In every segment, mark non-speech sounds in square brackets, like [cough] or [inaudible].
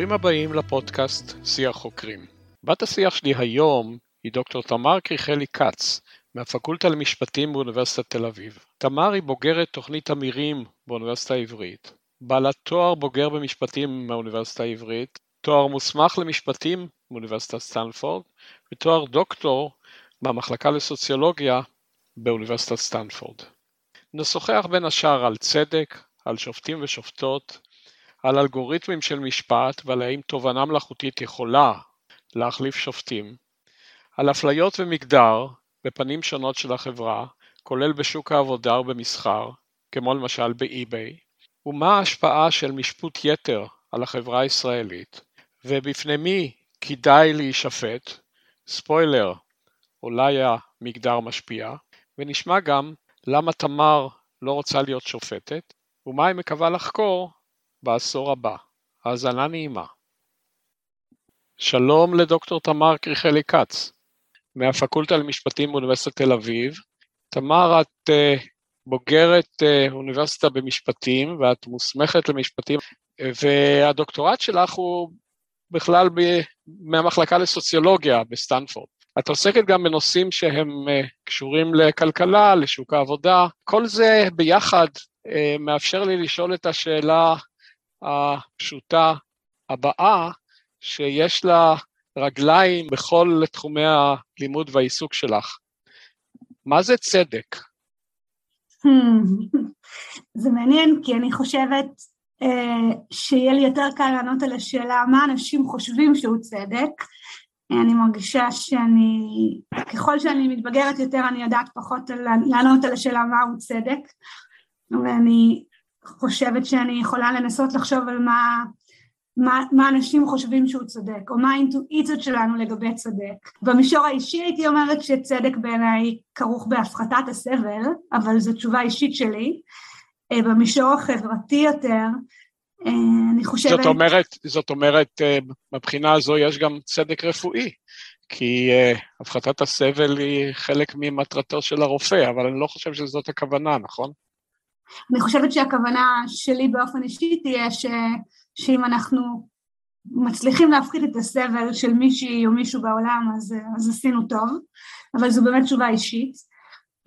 ברוכים הבאים לפודקאסט שיח חוקרים. בת השיח שלי היום היא דוקטור תמר קריכלי כץ, מהפקולטה למשפטים באוניברסיטת תל אביב. תמר היא בוגרת תוכנית אמירים באוניברסיטה העברית, בעלת תואר בוגר במשפטים מהאוניברסיטה העברית, תואר מוסמך למשפטים באוניברסיטת סטנפורד, ותואר דוקטור מהמחלקה לסוציולוגיה באוניברסיטת סטנפורד. נשוחח בין השאר על צדק, על שופטים ושופטות, על אלגוריתמים של משפט ועל האם תובנה מלאכותית יכולה להחליף שופטים, על אפליות ומגדר בפנים שונות של החברה, כולל בשוק העבודה ובמסחר, כמו למשל באי-ביי, ומה ההשפעה של משפוט יתר על החברה הישראלית, ובפני מי כדאי להישפט, ספוילר, אולי המגדר משפיע, ונשמע גם למה תמר לא רוצה להיות שופטת, ומה היא מקווה לחקור בעשור הבא. האזנה נעימה. שלום לדוקטור תמר קריכלי כץ, מהפקולטה למשפטים באוניברסיטת תל אביב. תמר, את uh, בוגרת uh, אוניברסיטה במשפטים ואת מוסמכת למשפטים, והדוקטורט שלך הוא בכלל ב- מהמחלקה לסוציולוגיה בסטנפורד. את עוסקת גם בנושאים שהם uh, קשורים לכלכלה, לשוק העבודה, כל זה ביחד מאפשר לי לשאול את השאלה הפשוטה הבאה, שיש לה רגליים בכל תחומי הלימוד והעיסוק שלך. מה זה צדק? [laughs] זה מעניין, כי אני חושבת אה, שיהיה לי יותר קל לענות על השאלה מה אנשים חושבים שהוא צדק. אני מרגישה שאני, ככל שאני מתבגרת יותר, אני יודעת פחות לענות על השאלה מהו צדק, ואני חושבת שאני יכולה לנסות לחשוב על מה, מה, מה אנשים חושבים שהוא צודק, או מה האינטואיציות שלנו לגבי צדק. במישור האישי הייתי אומרת שצדק בעיניי כרוך בהפחתת הסבל, אבל זו תשובה אישית שלי. אה, במישור החברתי יותר, אה, אני חושבת... זאת אומרת, זאת אומרת, אה, מבחינה הזו יש גם צדק רפואי, כי הפחתת הסבל היא חלק ממטרתו של הרופא, אבל אני לא חושב שזאת הכוונה, נכון? אני חושבת שהכוונה שלי באופן אישי תהיה ש, שאם אנחנו מצליחים להפחית את הסבל של מישהי או מישהו בעולם, אז, אז עשינו טוב, אבל זו באמת תשובה אישית.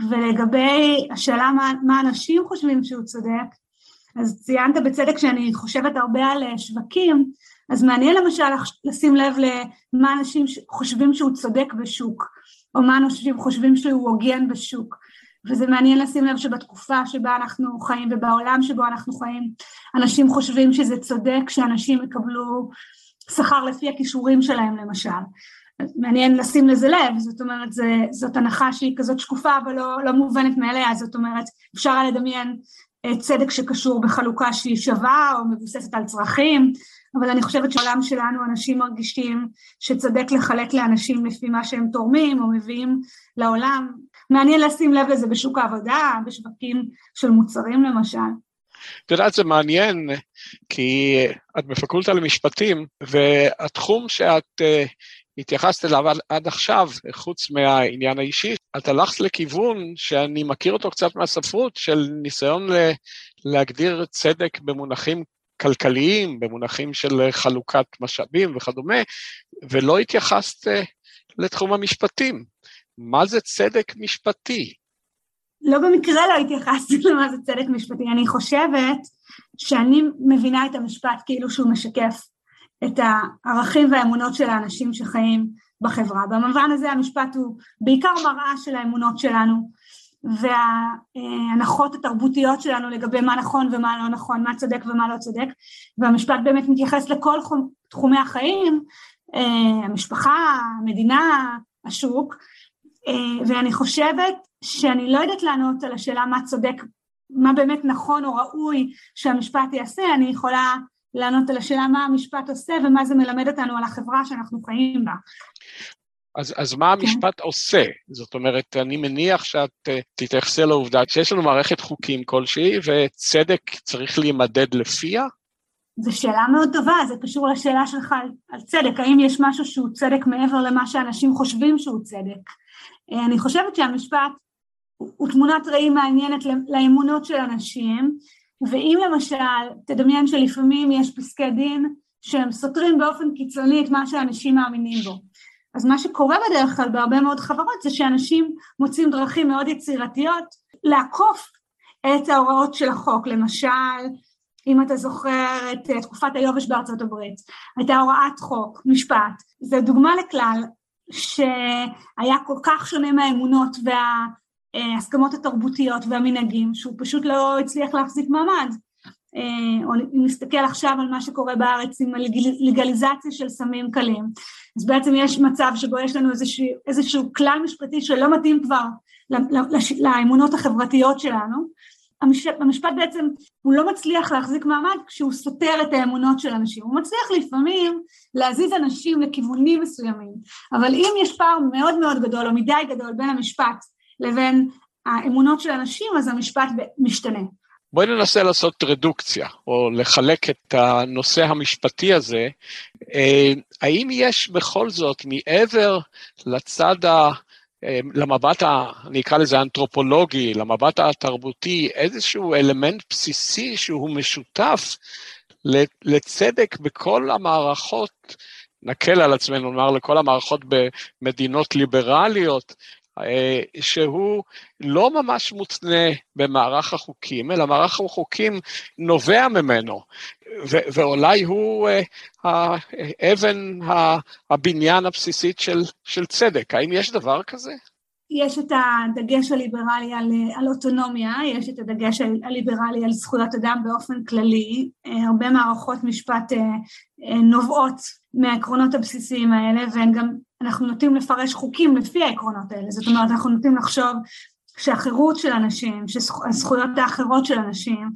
ולגבי השאלה מה, מה אנשים חושבים שהוא צודק, אז ציינת בצדק שאני חושבת הרבה על שווקים, אז מעניין למשל לשים לב למה אנשים חושבים שהוא צודק בשוק, או מה אנשים חושבים שהוא הוגן בשוק. וזה מעניין לשים לב שבתקופה שבה אנחנו חיים ובעולם שבו אנחנו חיים, אנשים חושבים שזה צודק שאנשים יקבלו שכר לפי הכישורים שלהם למשל. מעניין לשים לזה לב, זאת אומרת זה, זאת הנחה שהיא כזאת שקופה אבל לא, לא מובנת מאליה, זאת אומרת אפשר לדמיין אה, צדק שקשור בחלוקה שהיא שווה או מבוססת על צרכים, אבל אני חושבת שבעולם שלנו אנשים מרגישים שצודק לחלק לאנשים לפי מה שהם תורמים או מביאים לעולם מעניין לשים לב לזה בשוק העבודה, בשווקים של מוצרים למשל. את יודעת, זה מעניין, כי את בפקולטה למשפטים, והתחום שאת uh, התייחסת אליו עד, עד עכשיו, חוץ מהעניין האישי, את הלכת לכיוון שאני מכיר אותו קצת מהספרות, של ניסיון ל, להגדיר צדק במונחים כלכליים, במונחים של חלוקת משאבים וכדומה, ולא התייחסת uh, לתחום המשפטים. מה זה צדק משפטי? לא במקרה לא התייחסתי [laughs] למה זה צדק משפטי, אני חושבת שאני מבינה את המשפט כאילו שהוא משקף את הערכים והאמונות של האנשים שחיים בחברה. במובן הזה המשפט הוא בעיקר מראה של האמונות שלנו וההנחות התרבותיות שלנו לגבי מה נכון ומה לא נכון, מה צודק ומה לא צודק, והמשפט באמת מתייחס לכל תחומי החיים, אה, המשפחה, המדינה, השוק, ואני חושבת שאני לא יודעת לענות על השאלה מה צודק, מה באמת נכון או ראוי שהמשפט יעשה, אני יכולה לענות על השאלה מה המשפט עושה ומה זה מלמד אותנו על החברה שאנחנו חיים בה. אז, אז מה כן. המשפט. עושה? זאת אומרת, אני מניח שאת uh, תתייחסי לעובדה שיש לנו מערכת חוקים כלשהי וצדק צריך להימדד לפיה? זו שאלה מאוד טובה, זה קשור לשאלה שלך על, על צדק, האם יש משהו שהוא צדק מעבר למה שאנשים חושבים שהוא צדק? אה, אני חושבת שהמשפט הוא תמונת ראי מעניינת לאמונות של אנשים, ואם למשל, תדמיין שלפעמים יש פסקי דין שהם סותרים באופן קיצוני את מה שאנשים מאמינים בו. אז מה שקורה בדרך כלל בהרבה מאוד חברות זה שאנשים מוצאים דרכים מאוד יצירתיות לעקוף את ההוראות של החוק, למשל אם אתה זוכר את תקופת היובש בארצות הברית, הייתה הוראת חוק, משפט, זו דוגמה לכלל שהיה כל כך שונה מהאמונות וההסכמות התרבותיות והמנהגים, שהוא פשוט לא הצליח להחזיק מעמד. אה, או אם נסתכל עכשיו על מה שקורה בארץ עם הלגליזציה של סמים קלים, אז בעצם יש מצב שבו יש לנו איזשהו, איזשהו כלל משפטי שלא מתאים כבר לאמונות החברתיות שלנו, המשפט, בעצם, הוא לא מצליח להחזיק מעמד כשהוא סותר את האמונות של אנשים, הוא מצליח לפעמים להזיז אנשים לכיוונים מסוימים, אבל אם יש פער מאוד מאוד גדול או מדי גדול בין המשפט לבין האמונות של אנשים, אז המשפט משתנה. בואי ננסה לעשות רדוקציה, או לחלק את הנושא המשפטי הזה. אה, האם יש בכל זאת, מעבר לצד ה... אה, למבט, ה, אני אקרא לזה האנתרופולוגי, למבט התרבותי, איזשהו אלמנט בסיסי שהוא משותף לצדק בכל המערכות, נקל על עצמנו, נאמר לכל המערכות במדינות ליברליות, שהוא לא ממש מותנה במערך החוקים, אלא מערך החוקים נובע ממנו, ואולי הוא אה, אבן הבניין הבסיסית של, של צדק. האם יש דבר כזה? יש את הדגש הליברלי על, על אוטונומיה, יש את הדגש הליברלי על זכויות אדם באופן כללי, אה, הרבה מערכות משפט נובעות מהעקרונות הבסיסיים האלה, והן גם אנחנו נוטים לפרש חוקים לפי העקרונות האלה, זאת אומרת אנחנו נוטים לחשוב שהחירות של אנשים, שהזכויות האחרות של אנשים,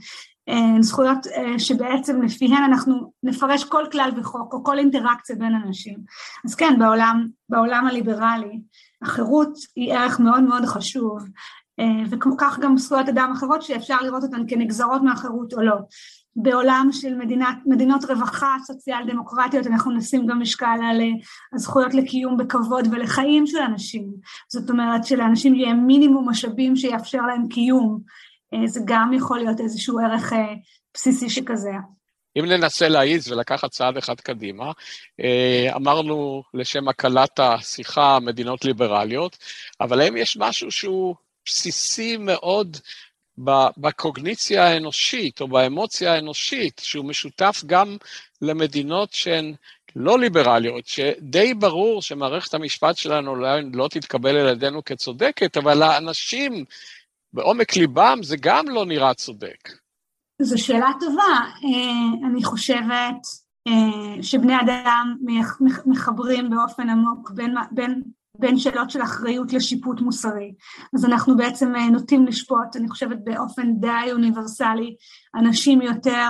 הן זכויות אה, שבעצם לפיהן אנחנו נפרש כל כלל וחוק או כל אינטראקציה בין אנשים. אז כן, בעולם, בעולם הליברלי החירות היא ערך מאוד מאוד חשוב, אה, וכמו כך גם זכויות אדם אחרות שאפשר לראות אותן כנגזרות מהחירות או לא. בעולם של מדינת, מדינות רווחה סוציאל דמוקרטיות אנחנו נשים גם משקל על אה, הזכויות לקיום בכבוד ולחיים של אנשים, זאת אומרת שלאנשים יהיה מינימום משאבים שיאפשר להם קיום, אה, זה גם יכול להיות איזשהו ערך אה, בסיסי שכזה. אם ננסה להעיז ולקחת צעד אחד קדימה, אמרנו לשם הקלת השיחה מדינות ליברליות, אבל האם יש משהו שהוא בסיסי מאוד בקוגניציה האנושית או באמוציה האנושית, שהוא משותף גם למדינות שהן לא ליברליות, שדי ברור שמערכת המשפט שלנו אולי לא תתקבל על ידינו כצודקת, אבל לאנשים בעומק ליבם זה גם לא נראה צודק. זו שאלה טובה. אה, אני חושבת אה, שבני אדם מחברים באופן עמוק בין, בין בין שאלות של אחריות לשיפוט מוסרי. אז אנחנו בעצם אה, נוטים לשפוט, אני חושבת באופן די אוניברסלי, אנשים יותר,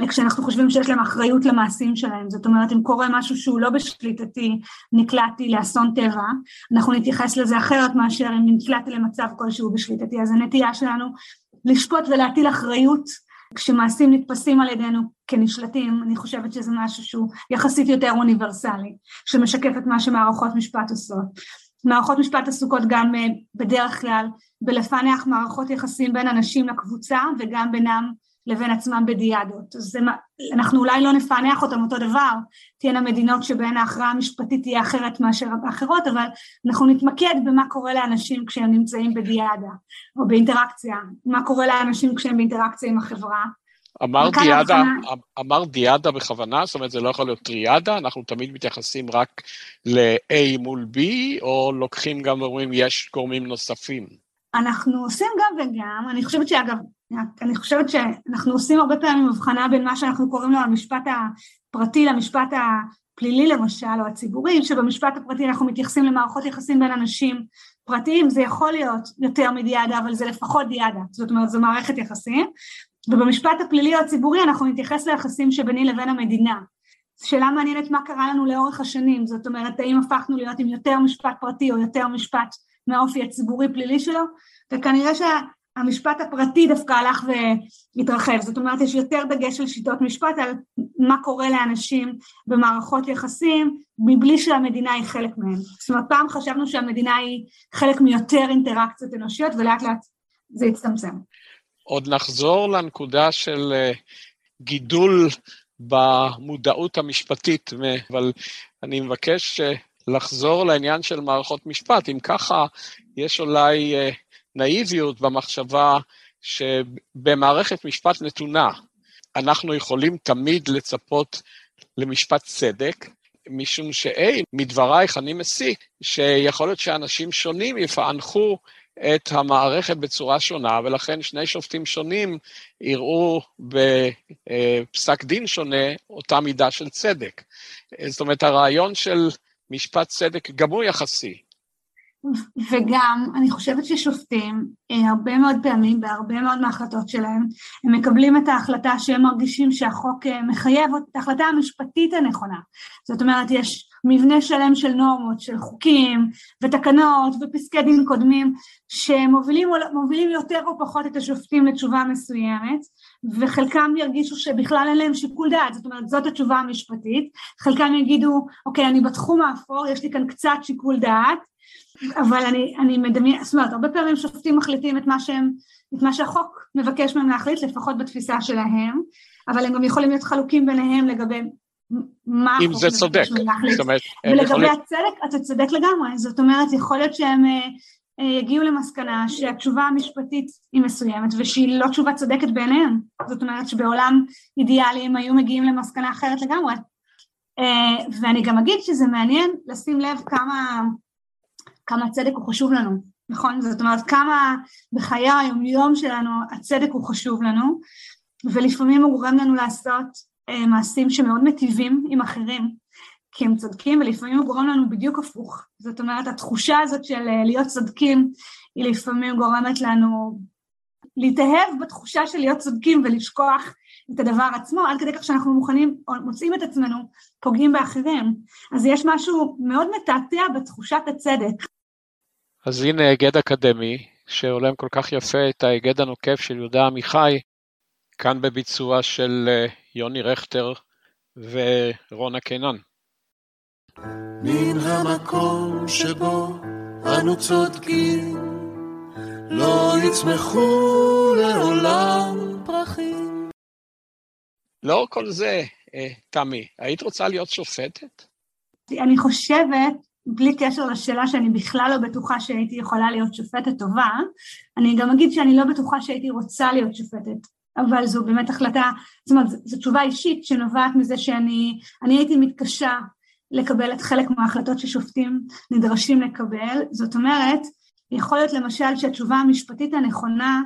אה, כשאנחנו חושבים שיש להם אחריות למעשים שלהם, זאת אומרת אם קורה משהו שהוא לא בשליטתי, נקלעתי לאסון טבע, אנחנו נתייחס לזה אחרת מאשר אם נקלעתי למצב כלשהו בשליטתי, אז הנטייה שלנו לשפוט ולהטיל אחריות כשמעשים נתפסים על ידינו כנשלטים, אני חושבת שזה משהו שהוא יחסית יותר אוניברסלי, שמשקף את מה שמערכות משפט עושות. מערכות משפט עסוקות גם אה, בדרך כלל בלפענח מערכות יחסים בין אנשים לקבוצה וגם בינם לבין עצמם בדיאדות. אז זה, אנחנו אולי לא נפענח אותם אותו דבר, תהיינה מדינות שבהן ההכרעה המשפטית תהיה אחרת מאשר האחרות, אבל אנחנו נתמקד במה קורה לאנשים כשהם נמצאים בדיאדה, או באינטראקציה, מה קורה לאנשים כשהם באינטראקציה עם החברה. אמר דיאדה, הבחנה... אמר דיאדה בכוונה, זאת אומרת זה לא יכול להיות טריאדה, אנחנו תמיד מתייחסים רק ל-A מול B, או לוקחים גם ואומרים יש גורמים נוספים. אנחנו עושים גם וגם, אני חושבת שאגב, אני חושבת שאנחנו עושים הרבה פעמים הבחנה בין מה שאנחנו קוראים לו המשפט הפרטי למשפט הפלילי למשל, או הציבורי, שבמשפט הפרטי אנחנו מתייחסים למערכות יחסים בין אנשים פרטיים, זה יכול להיות יותר מדיאדה, אבל זה לפחות דיאדה, זאת אומרת זו מערכת יחסים, ובמשפט הפלילי או הציבורי אנחנו נתייחס ליחסים שביני לבין המדינה. שאלה מעניינת מה קרה לנו לאורך השנים, זאת אומרת האם הפכנו להיות עם יותר משפט פרטי או יותר משפט מהאופי הציבורי-פלילי שלו, וכנראה שהמשפט הפרטי דווקא הלך והתרחב, זאת אומרת יש יותר דגש של שיטות משפט על מה קורה לאנשים במערכות יחסים מבלי שהמדינה היא חלק מהם. זאת אומרת פעם חשבנו שהמדינה היא חלק מיותר אינטראקציות אנושיות ולאט לאט זה הצטמצם. עוד נחזור לנקודה של אה, גידול במודעות המשפטית, אבל אני מבקש לחזור לעניין של מערכות משפט. אם ככה, יש אולי נאיביות במחשבה שבמערכת משפט נתונה, אנחנו יכולים תמיד לצפות למשפט צדק, משום שאין, מדברייך אני מסיק שיכול להיות שאנשים שונים יפענחו את המערכת בצורה שונה, ולכן שני שופטים שונים יראו בפסק דין שונה אותה מידה של צדק. זאת אומרת, הרעיון של משפט צדק גם הוא יחסי. וגם, אני חושבת ששופטים, אה, הרבה מאוד פעמים, בהרבה מאוד מההחלטות שלהם, הם מקבלים את ההחלטה שהם מרגישים שהחוק אה, מחייב את ההחלטה המשפטית הנכונה. זאת אומרת, יש מבנה שלם של נורמות, של חוקים ותקנות ופסקי דין קודמים, שמובילים יותר או פחות את השופטים לתשובה מסוימת, וחלקם ירגישו שבכלל אין להם שיקול דעת, זאת אומרת, זאת התשובה המשפטית, חלקם יגידו, אוקיי, אני בתחום האפור, יש לי כאן קצת שיקול דעת, אבל אני, אני מדמיין, זאת אומרת, הרבה פעמים שופטים מחליטים את מה שהם, את מה שהחוק מבקש מהם להחליט, לפחות בתפיסה שלהם, אבל הם גם יכולים להיות חלוקים ביניהם לגבי מה החוק מבקש מהם להחליט. זאת אומרת, ולגבי יכולים... הצדק, אתה צודק לגמרי, זאת אומרת, יכול להיות שהם אה, אה, יגיעו למסקנה שהתשובה המשפטית היא מסוימת ושהיא לא תשובה צודקת בעיניהם, זאת אומרת שבעולם אידיאלי הם היו מגיעים למסקנה אחרת לגמרי. אה, ואני גם אגיד שזה מעניין לשים לב כמה כמה הצדק הוא חשוב לנו, נכון? זאת אומרת, כמה בחיי היומיום שלנו הצדק הוא חשוב לנו, ולפעמים הוא גורם לנו לעשות אה, מעשים שמאוד מטיבים עם אחרים, כי הם צודקים, ולפעמים הוא גורם לנו בדיוק הפוך. זאת אומרת, התחושה הזאת של אה, להיות צודקים, היא לפעמים גורמת לנו להתאהב בתחושה של להיות צודקים ולשכוח את הדבר עצמו, עד כדי כך שאנחנו מוכנים, או מוצאים את עצמנו פוגעים באחרים. אז יש משהו מאוד מתעתע בתחושת הצדק. אז הנה היגד אקדמי, שהולם כל כך יפה את ההיגד הנוקב של יהודה עמיחי, כאן בביצוע של אה, יוני רכטר ורונה קינן. מן המקום שבו אנו צודקים, לא יצמחו לעולם פרחים. לאור כל זה, אה, תמי, היית רוצה להיות שופטת? אני חושבת בלי קשר לשאלה שאני בכלל לא בטוחה שהייתי יכולה להיות שופטת טובה, אני גם אגיד שאני לא בטוחה שהייתי רוצה להיות שופטת, אבל זו באמת החלטה, זאת אומרת, זו תשובה אישית שנובעת מזה שאני הייתי מתקשה לקבל את חלק מההחלטות ששופטים נדרשים לקבל, זאת אומרת, יכול להיות למשל שהתשובה המשפטית הנכונה,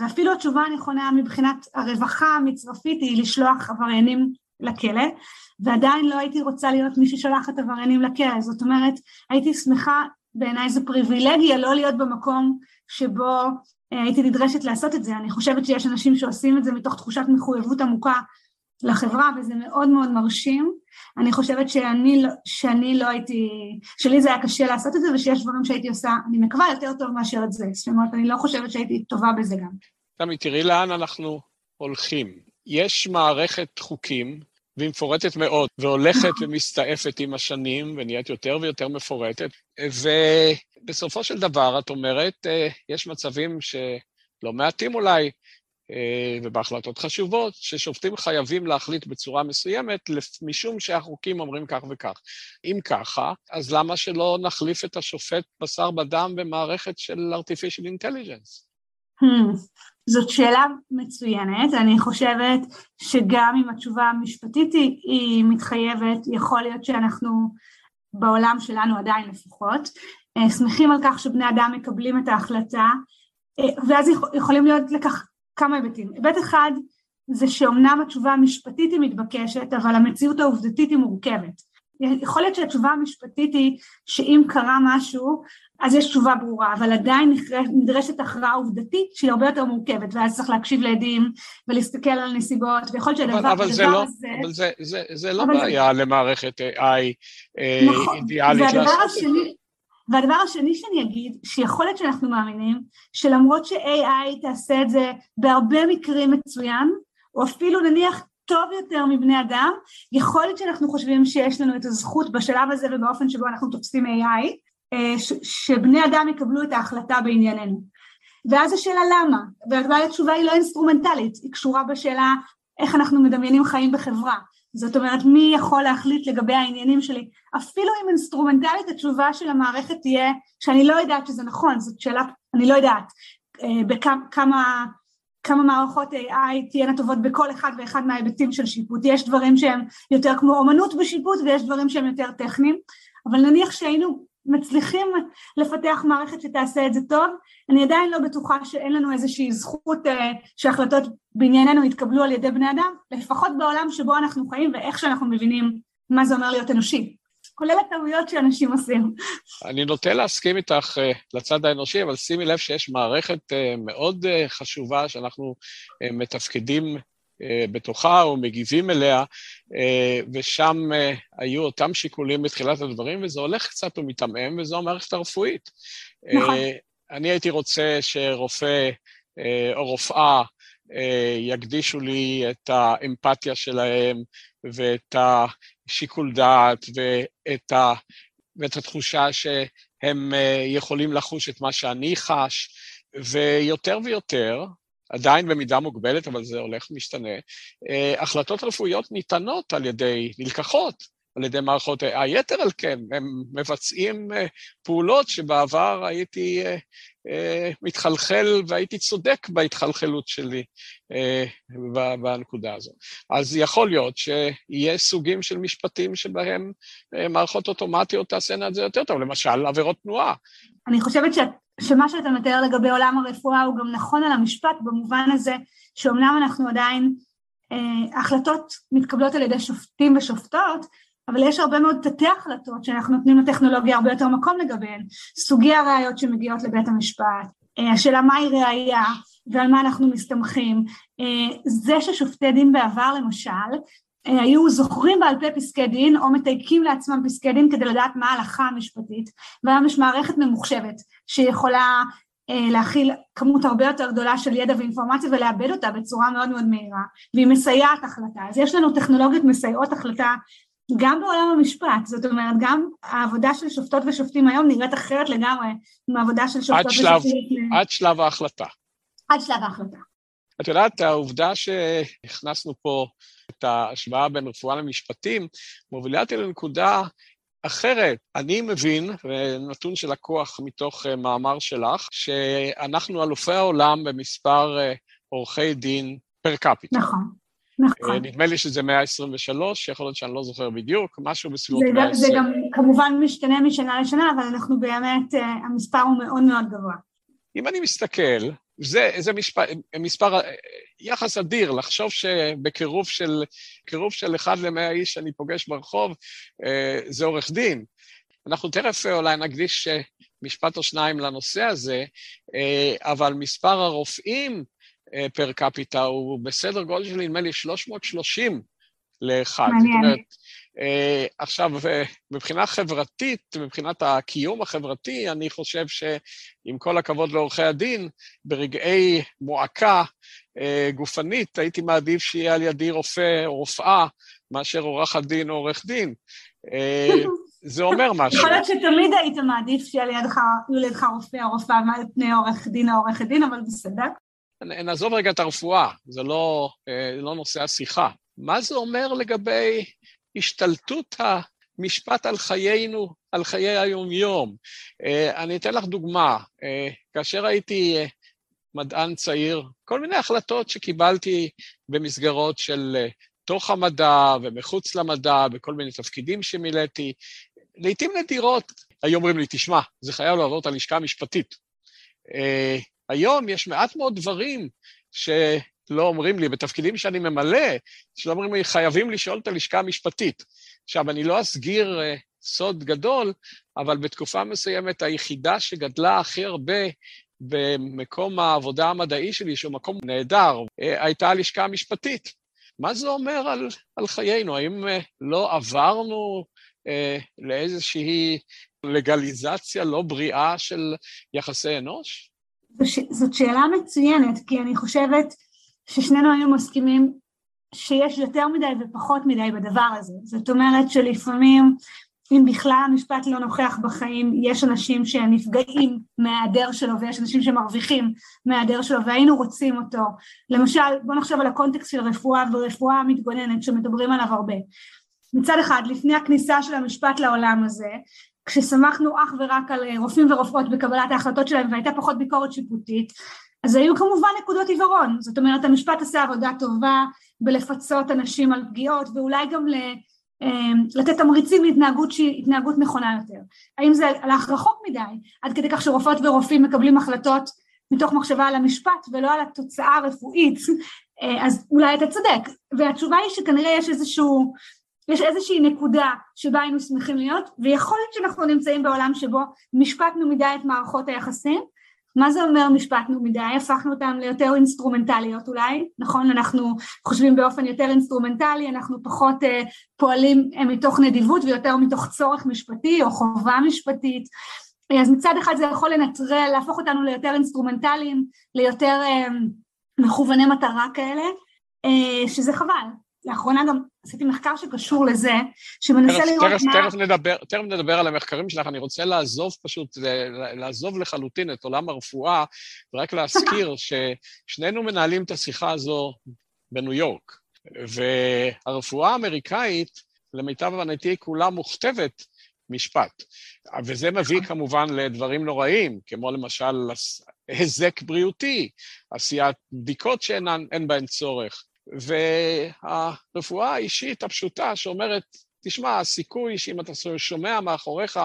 ואפילו התשובה הנכונה מבחינת הרווחה המצרפית היא לשלוח עבריינים לכלא, ועדיין לא הייתי רוצה להיות מי ששולחת עבריינים לכלא, זאת אומרת, הייתי שמחה, בעיניי זו פריבילגיה לא להיות במקום שבו אה, הייתי נדרשת לעשות את זה, אני חושבת שיש אנשים שעושים את זה מתוך תחושת מחויבות עמוקה לחברה, וזה מאוד מאוד מרשים. אני חושבת שאני, לא, שאני לא הייתי, שלי זה היה קשה לעשות את זה, ושיש דברים שהייתי עושה, אני מקווה יותר טוב מאשר את זה. זאת אומרת, אני לא חושבת שהייתי טובה בזה גם. תמי, תראי לאן אנחנו הולכים. יש מערכת חוקים והיא מפורטת מאוד, והולכת [laughs] ומסתעפת עם השנים, ונהיית יותר ויותר מפורטת. ובסופו של דבר, את אומרת, אה, יש מצבים שלא מעטים אולי, ובהחלטות חשובות, ששופטים חייבים להחליט בצורה מסוימת, משום שהחוקים אומרים כך וכך. אם ככה, אז למה שלא נחליף את השופט בשר בדם במערכת של artificial intelligence? Hmm. זאת שאלה מצוינת, אני חושבת שגם אם התשובה המשפטית היא, היא מתחייבת, יכול להיות שאנחנו בעולם שלנו עדיין לפחות, אה, שמחים על כך שבני אדם מקבלים את ההחלטה, אה, ואז יכולים להיות לכך כמה היבטים. היבט אחד זה שאומנם התשובה המשפטית היא מתבקשת, אבל המציאות העובדתית היא מורכבת. יכול להיות שהתשובה המשפטית היא שאם קרה משהו, אז יש תשובה ברורה, אבל עדיין נדרשת הכרעה עובדתית שהיא הרבה יותר מורכבת, ואז צריך להקשיב לעדים ולהסתכל על נסיבות, ויכול להיות שהדבר אבל, אבל זה לא, הזה... אבל זה, זה, זה לא בעיה זה... למערכת AI אה, נכון, אידיאלית לעשות השני, והדבר השני שאני אגיד, שיכול להיות שאנחנו מאמינים שלמרות ש-AI תעשה את זה בהרבה מקרים מצוין, או אפילו נניח טוב יותר מבני אדם, יכול להיות שאנחנו חושבים שיש לנו את הזכות בשלב הזה ובאופן שבו אנחנו תופסים AI, אה, שבני אדם יקבלו את ההחלטה בענייננו. ואז השאלה למה, והתשובה היא לא אינסטרומנטלית, היא קשורה בשאלה איך אנחנו מדמיינים חיים בחברה. זאת אומרת, מי יכול להחליט לגבי העניינים שלי? אפילו אם אינסטרומנטלית התשובה של המערכת תהיה שאני לא יודעת שזה נכון, זאת שאלה, אני לא יודעת אה, בכמה כמה מערכות AI תהיינה טובות בכל אחד ואחד מההיבטים של שיפוט. יש דברים שהם יותר כמו אומנות בשיפוט ויש דברים שהם יותר טכניים, אבל נניח שהיינו מצליחים לפתח מערכת שתעשה את זה טוב, אני עדיין לא בטוחה שאין לנו איזושהי זכות אה, שהחלטות בענייננו יתקבלו על ידי בני אדם, לפחות בעולם שבו אנחנו חיים ואיך שאנחנו מבינים מה זה אומר להיות אנושי. כולל הטעויות שאנשים עושים. אני נוטה להסכים איתך uh, לצד האנושי, אבל שימי לב שיש מערכת uh, מאוד uh, חשובה שאנחנו uh, מתפקדים uh, בתוכה או מגיבים אליה, uh, ושם uh, היו אותם שיקולים בתחילת הדברים, וזה הולך קצת ומתעמם, וזו המערכת הרפואית. נכון. אני הייתי רוצה שרופא או רופאה יקדישו לי את האמפתיה שלהם ואת השיקול דעת ואת, ה, ואת התחושה שהם אה, יכולים לחוש את מה שאני חש, ויותר ויותר, עדיין במידה מוגבלת, אבל זה הולך ומשתנה, אה, החלטות רפואיות ניתנות על ידי, נלקחות על ידי מערכות היתר על כן, הם מבצעים אה, פעולות שבעבר הייתי אה, מתחלחל והייתי צודק בהתחלחלות שלי בנקודה הזו. אז יכול להיות שיהיה סוגים של משפטים שבהם מערכות אוטומטיות תעשינה את זה יותר טוב, למשל עבירות תנועה. אני חושבת ש... שמה שאתה מתאר לגבי עולם הרפואה הוא גם נכון על המשפט במובן הזה שאומנם אנחנו עדיין, החלטות מתקבלות על ידי שופטים ושופטות, אבל יש הרבה מאוד תתי החלטות שאנחנו נותנים לטכנולוגיה הרבה יותר מקום לגביהן, סוגי הראיות שמגיעות לבית המשפט, אה, השאלה מהי ראייה ועל מה אנחנו מסתמכים, אה, זה ששופטי דין בעבר למשל אה, היו זוכרים בעל פה פסקי דין או מתייקים לעצמם פסקי דין כדי לדעת מה ההלכה המשפטית והיום יש מערכת ממוחשבת שיכולה להכיל כמות הרבה יותר גדולה של ידע ואינפורמציה ולאבד אותה בצורה מאוד מאוד מהירה והיא מסייעת החלטה אז יש לנו טכנולוגיות מסייעות החלטה גם בעולם המשפט, זאת אומרת, גם העבודה של שופטות ושופטים היום נראית אחרת לגמרי מהעבודה של שופטות ושופטים. עד שלב ההחלטה. עד שלב ההחלטה. את יודעת, העובדה שהכנסנו פה את ההשוואה בין רפואה למשפטים, מובילה אותי לנקודה אחרת. אני מבין, ונתון שלקוח מתוך אה, מאמר שלך, שאנחנו אלופי העולם במספר אה, עורכי דין פר קפיטל. נכון. נכון. אה, נדמה לי שזה 123, יכול להיות שאני לא זוכר בדיוק, משהו בסביבות 120. זה גם כמובן משתנה משנה לשנה, אבל אנחנו באמת, המספר הוא מאוד מאוד גבוה. אם אני מסתכל, זה, זה מספר, מספר, יחס אדיר, לחשוב שבקירוב של, של אחד למאה איש שאני פוגש ברחוב, זה עורך דין. אנחנו תכף אולי נקדיש משפט או שניים לנושא הזה, אבל מספר הרופאים אה, פר קפיטה הוא בסדר גודל של נדמה לי 330 לאחד. מעניין. זאת אומרת, אה, עכשיו, אה, מבחינה חברתית, מבחינת הקיום החברתי, אני חושב שעם כל הכבוד לעורכי הדין, ברגעי מועקה גופנית, הייתי מעדיף שיהיה על ידי רופא או רופאה מאשר עורכת דין או עורך דין. זה אומר [laughs] משהו. יכול להיות שתמיד היית מעדיף שיהיה לידך רופא או רופאה מעל פני עורך דין או עורכת דין, אבל בסדר. נעזוב רגע את הרפואה, זה לא, אה, לא נושא השיחה. מה זה אומר לגבי השתלטות המשפט על חיינו, על חיי היום-יום? אה, אני אתן לך דוגמה. אה, כאשר הייתי מדען צעיר, כל מיני החלטות שקיבלתי במסגרות של תוך המדע ומחוץ למדע, בכל מיני תפקידים שמילאתי, לעתים נדירות היו אומרים לי, תשמע, זה חייב לעבור את הלשכה המשפטית. היום יש מעט מאוד דברים שלא אומרים לי, בתפקידים שאני ממלא, שלא אומרים לי, חייבים לשאול את הלשכה המשפטית. עכשיו, אני לא אסגיר uh, סוד גדול, אבל בתקופה מסוימת היחידה שגדלה הכי הרבה במקום העבודה המדעי שלי, שהוא מקום נהדר, uh, הייתה הלשכה המשפטית. מה זה אומר על, על חיינו? האם uh, לא עברנו לאיזושהי לגליזציה לא בריאה של יחסי אנוש? זאת שאלה מצוינת, כי אני חושבת ששנינו היינו מסכימים שיש יותר מדי ופחות מדי בדבר הזה. זאת אומרת שלפעמים אם בכלל המשפט לא נוכח בחיים, יש אנשים שנפגעים מההיעדר שלו ויש אנשים שמרוויחים מההיעדר שלו והיינו רוצים אותו. למשל, בואו נחשוב על הקונטקסט של רפואה ורפואה מתגוננת שמדברים עליו הרבה. מצד אחד, לפני הכניסה של המשפט לעולם הזה, כשסמכנו אך ורק על רופאים ורופאות בקבלת ההחלטות שלהם והייתה פחות ביקורת שיפוטית, אז היו כמובן נקודות עיוורון, זאת אומרת המשפט עשה עבודה טובה בלפצות אנשים על פגיעות ואולי גם אמ, לתת תמריצים להתנהגות שהיא התנהגות נכונה יותר. האם זה הלך רחוק מדי, עד כדי כך שרופאות ורופאים מקבלים החלטות מתוך מחשבה על המשפט ולא על התוצאה הרפואית, אה, אז אולי אתה צודק. והתשובה היא שכנראה יש איזשהו, יש איזושהי נקודה שבה היינו שמחים להיות, ויכול להיות שאנחנו נמצאים בעולם שבו משפטנו מדי את מערכות היחסים, מה זה אומר משפטנו מדי? הפכנו אותם ליותר אינסטרומנטליות אולי, נכון? אנחנו חושבים באופן יותר אינסטרומנטלי, אנחנו פחות uh, פועלים uh, מתוך נדיבות ויותר מתוך צורך משפטי או חובה משפטית. אז מצד אחד זה יכול לנטרל, להפוך אותנו ליותר אינסטרומנטליים, ליותר uh, מכווני מטרה כאלה, uh, שזה חבל, לאחרונה גם עשיתי מחקר שקשור לזה, שמנסה לראות תכף, מה... תכף נדבר, תכף נדבר על המחקרים שלך, אני רוצה לעזוב פשוט, לעזוב לחלוטין את עולם הרפואה, ורק להזכיר [laughs] ששנינו מנהלים את השיחה הזו בניו יורק, והרפואה האמריקאית, למיטב הבנתי, כולה מוכתבת משפט. וזה מביא כמובן לדברים נוראים, כמו למשל היזק בריאותי, עשיית בדיקות שאין בהן צורך, והרפואה האישית הפשוטה שאומרת, תשמע, הסיכוי שאם אתה שומע מאחוריך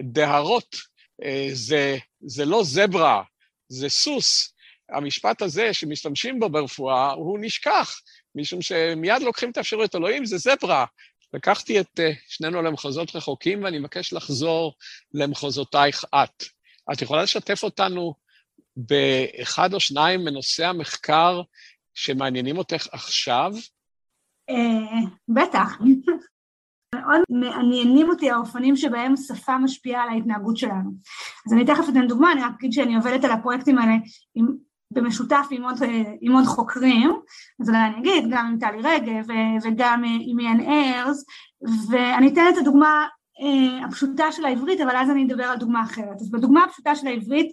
דהרות, אה, זה, זה לא זברה, זה סוס. המשפט הזה שמשתמשים בו ברפואה, הוא נשכח, משום שמיד לוקחים את האפשרות אלוהים, זה זברה. לקחתי את אה, שנינו למחוזות רחוקים, ואני מבקש לחזור למחוזותייך את. את יכולה לשתף אותנו באחד או שניים מנושאי המחקר שמעניינים אותך עכשיו? אה, בטח. מאוד מעניינים אותי האופנים שבהם שפה משפיעה על ההתנהגות שלנו. אז אני תכף אתן דוגמה, אני רק אגיד שאני עובדת על הפרויקטים האלה עם, במשותף עם עוד, עם עוד חוקרים, אז אולי אני אגיד, גם עם טלי רגב וגם עם יאן ארז, ואני אתן את הדוגמה אה, הפשוטה של העברית, אבל אז אני אדבר על דוגמה אחרת. אז בדוגמה הפשוטה של העברית,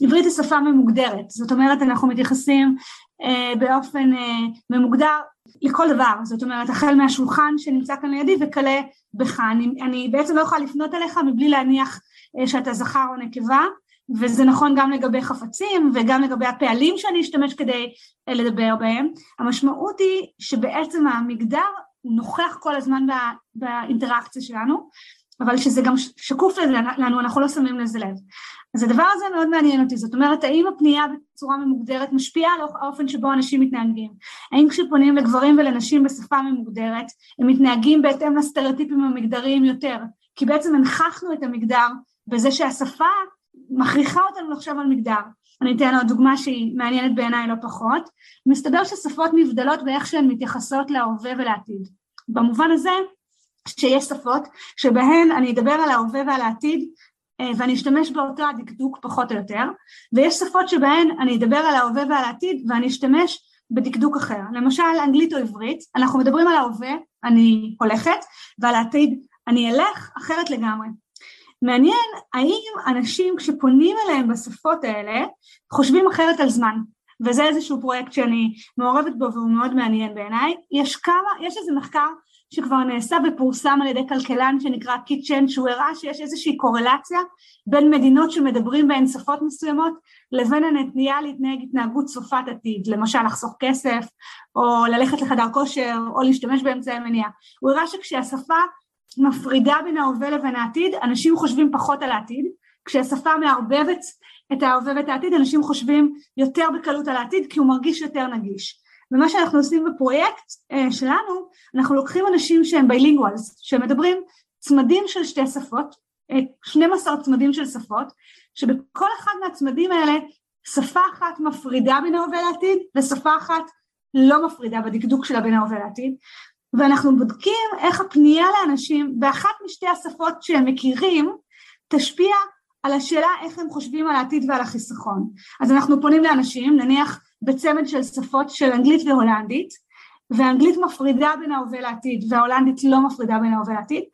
עברית היא שפה ממוגדרת, זאת אומרת אנחנו מתייחסים אה, באופן אה, ממוגדר לכל דבר, זאת אומרת החל מהשולחן שנמצא כאן לידי וכלה בך, אני, אני בעצם לא יכולה לפנות אליך מבלי להניח אה, שאתה זכר או נקבה וזה נכון גם לגבי חפצים וגם לגבי הפעלים שאני אשתמש כדי אה, לדבר בהם, המשמעות היא שבעצם המגדר הוא נוכח כל הזמן בא, באינטראקציה שלנו אבל שזה גם שקוף לנו, אנחנו לא שמים לזה לב. אז הדבר הזה מאוד מעניין אותי, זאת אומרת, האם הפנייה בצורה ממוגדרת משפיעה על האופן שבו אנשים מתנהגים? האם כשפונים לגברים ולנשים בשפה ממוגדרת, הם מתנהגים בהתאם לסטריאוטיפים המגדריים יותר? כי בעצם הנכחנו את המגדר בזה שהשפה מכריחה אותנו לחשוב על מגדר. אני אתן עוד דוגמה שהיא מעניינת בעיניי לא פחות. מסתבר ששפות נבדלות באיך שהן מתייחסות להווה ולעתיד. במובן הזה, שיש שפות שבהן אני אדבר על ההווה ועל העתיד אה, ואני אשתמש באותו הדקדוק פחות או יותר, ויש שפות שבהן אני אדבר על ההווה ועל העתיד ואני אשתמש בדקדוק אחר. למשל אנגלית או עברית, אנחנו מדברים על ההווה, אני הולכת, ועל העתיד אני אלך אחרת לגמרי. מעניין האם אנשים כשפונים אליהם בשפות האלה חושבים אחרת על זמן, וזה איזשהו פרויקט שאני מעורבת בו והוא מאוד מעניין בעיניי. יש כמה, יש איזה מחקר שכבר נעשה ופורסם על ידי כלכלן שנקרא קיצ'ן, שהוא הראה שיש איזושהי קורלציה בין מדינות שמדברים בהן שפות מסוימות לבין הנטייה להתנהג התנהגות צופת עתיד, למשל לחסוך כסף, או ללכת לחדר כושר, או להשתמש באמצעי מניעה. הוא הראה שכשהשפה מפרידה בין ההווה לבין העתיד, אנשים חושבים פחות על העתיד, כשהשפה מערבבת את ההווה ואת העתיד, אנשים חושבים יותר בקלות על העתיד כי הוא מרגיש יותר נגיש. ומה שאנחנו עושים בפרויקט uh, שלנו, אנחנו לוקחים אנשים שהם ביילינגואלס, שמדברים צמדים של שתי שפות, uh, 12 צמדים של שפות, שבכל אחד מהצמדים האלה שפה אחת מפרידה בין ההווה לעתיד ושפה אחת לא מפרידה בדקדוק שלה בין ההווה לעתיד ואנחנו בודקים איך הפנייה לאנשים באחת משתי השפות שהם מכירים תשפיע על השאלה איך הם חושבים על העתיד ועל החיסכון. אז אנחנו פונים לאנשים, נניח בצמד של שפות של אנגלית והולנדית, ואנגלית מפרידה בין ההווה לעתיד וההולנדית לא מפרידה בין ההווה לעתיד,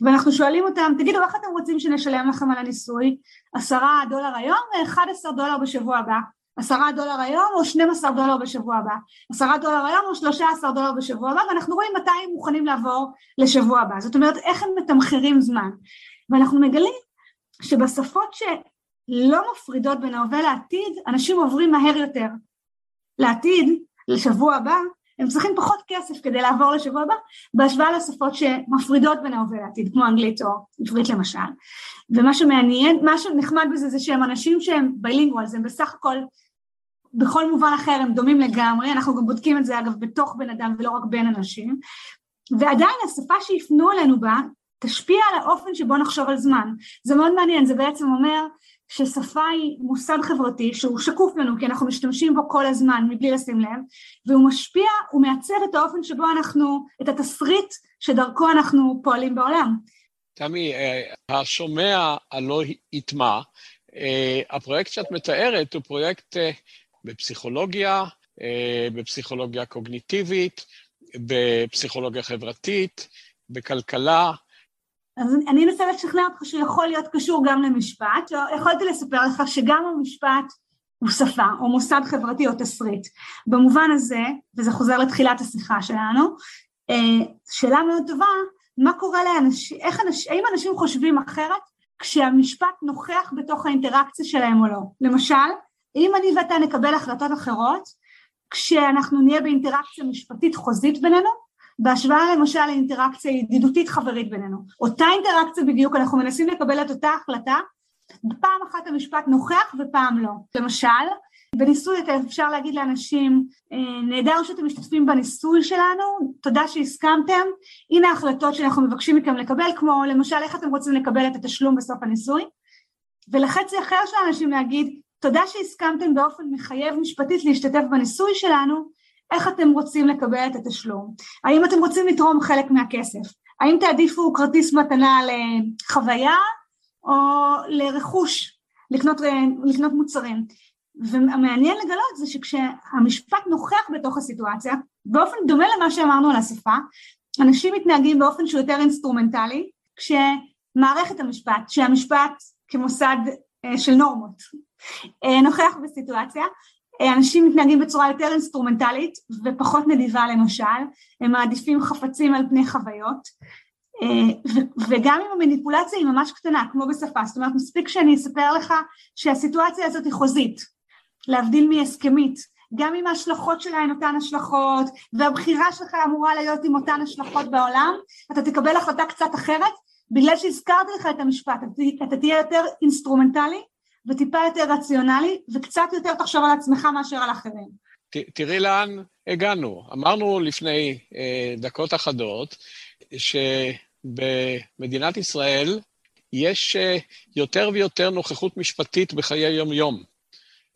ואנחנו שואלים אותם, תגידו איך אתם רוצים שנשלם לכם על הניסוי? עשרה דולר היום ואחד עשר דולר בשבוע הבא. עשרה דולר היום או שנים עשר דולר בשבוע הבא, עשרה דולר היום או שלושה עשר דולר בשבוע הבא, ואנחנו רואים מתי הם מוכנים לעבור לשבוע הבא. זאת אומרת, איך הם מתמחרים זמן. ואנחנו מגלים שבשפות שלא מפרידות בין ההווה לעתיד, אנשים עוברים מהר יותר. לעתיד, לשבוע הבא, הם צריכים פחות כסף כדי לעבור לשבוע הבא, בהשוואה לשפות שמפרידות בין ההווה לעתיד, כמו אנגלית או עברית למשל. ומה שמעניין, מה שנחמד בזה זה שהם אנשים שהם ביילינגואל, הם בסך הכל, בכל מובן אחר הם דומים לגמרי, אנחנו גם בודקים את זה אגב בתוך בן אדם ולא רק בין אנשים, ועדיין השפה שיפנו אלינו בה תשפיע על האופן שבו נחשוב על זמן. זה מאוד מעניין, זה בעצם אומר ששפה היא מושג חברתי שהוא שקוף לנו כי אנחנו משתמשים בו כל הזמן מבלי לשים לב והוא משפיע, הוא מעצב את האופן שבו אנחנו, את התסריט שדרכו אנחנו פועלים בעולם. תמי, אה, השומע הלא יטמע, אה, הפרויקט שאת מתארת הוא פרויקט אה, בפסיכולוגיה, בפסיכולוגיה קוגניטיבית, בפסיכולוגיה חברתית, בכלכלה, אז אני אנסה לשכנע אותך שהוא יכול להיות קשור גם למשפט, יכולתי לספר לך שגם המשפט הוא שפה או מוסד חברתי או תסריט. במובן הזה, וזה חוזר לתחילת השיחה שלנו, אה, שאלה מאוד טובה, מה קורה לאנשים, איך אנשים, האם אנשים חושבים אחרת כשהמשפט נוכח בתוך האינטראקציה שלהם או לא? למשל, אם אני ואתה נקבל החלטות אחרות, כשאנחנו נהיה באינטראקציה משפטית חוזית בינינו, בהשוואה למשל לאינטראקציה ידידותית חברית בינינו. אותה אינטראקציה בדיוק, אנחנו מנסים לקבל את אותה החלטה, פעם אחת המשפט נוכח ופעם לא. למשל, בניסוי אפשר להגיד לאנשים, אה, נהדר שאתם משתתפים בניסוי שלנו, תודה שהסכמתם, הנה ההחלטות שאנחנו מבקשים מכם לקבל, כמו למשל איך אתם רוצים לקבל את התשלום בסוף הניסוי, ולחצי אחר של האנשים להגיד, תודה שהסכמתם באופן מחייב משפטית להשתתף בניסוי שלנו, איך אתם רוצים לקבל את התשלום? האם אתם רוצים לתרום חלק מהכסף? האם תעדיפו כרטיס מתנה לחוויה או לרכוש, לקנות, לקנות מוצרים? והמעניין לגלות זה שכשהמשפט נוכח בתוך הסיטואציה, באופן דומה למה שאמרנו על השפה, אנשים מתנהגים באופן שהוא יותר אינסטרומנטלי, כשמערכת המשפט, שהמשפט כמוסד אה, של נורמות, אה, נוכח בסיטואציה, אנשים מתנהגים בצורה יותר אינסטרומנטלית ופחות נדיבה למשל, הם מעדיפים חפצים על פני חוויות. אה, וגם אם המניפולציה היא ממש קטנה כמו בשפה, זאת אומרת מספיק שאני אספר לך שהסיטואציה הזאת היא חוזית, להבדיל מהסכמית, גם אם ההשלכות שלה הן אותן השלכות והבחירה שלך אמורה להיות עם אותן השלכות בעולם, אתה תקבל החלטה קצת אחרת. בגלל שהזכרתי לך את המשפט, אתה תהיה יותר אינסטרומנטלי וטיפה יותר רציונלי, וקצת יותר תחשוב על עצמך מאשר על אחרים. ת, תראי לאן הגענו. אמרנו לפני אה, דקות אחדות, שבמדינת ישראל יש אה, יותר ויותר נוכחות משפטית בחיי יום-יום.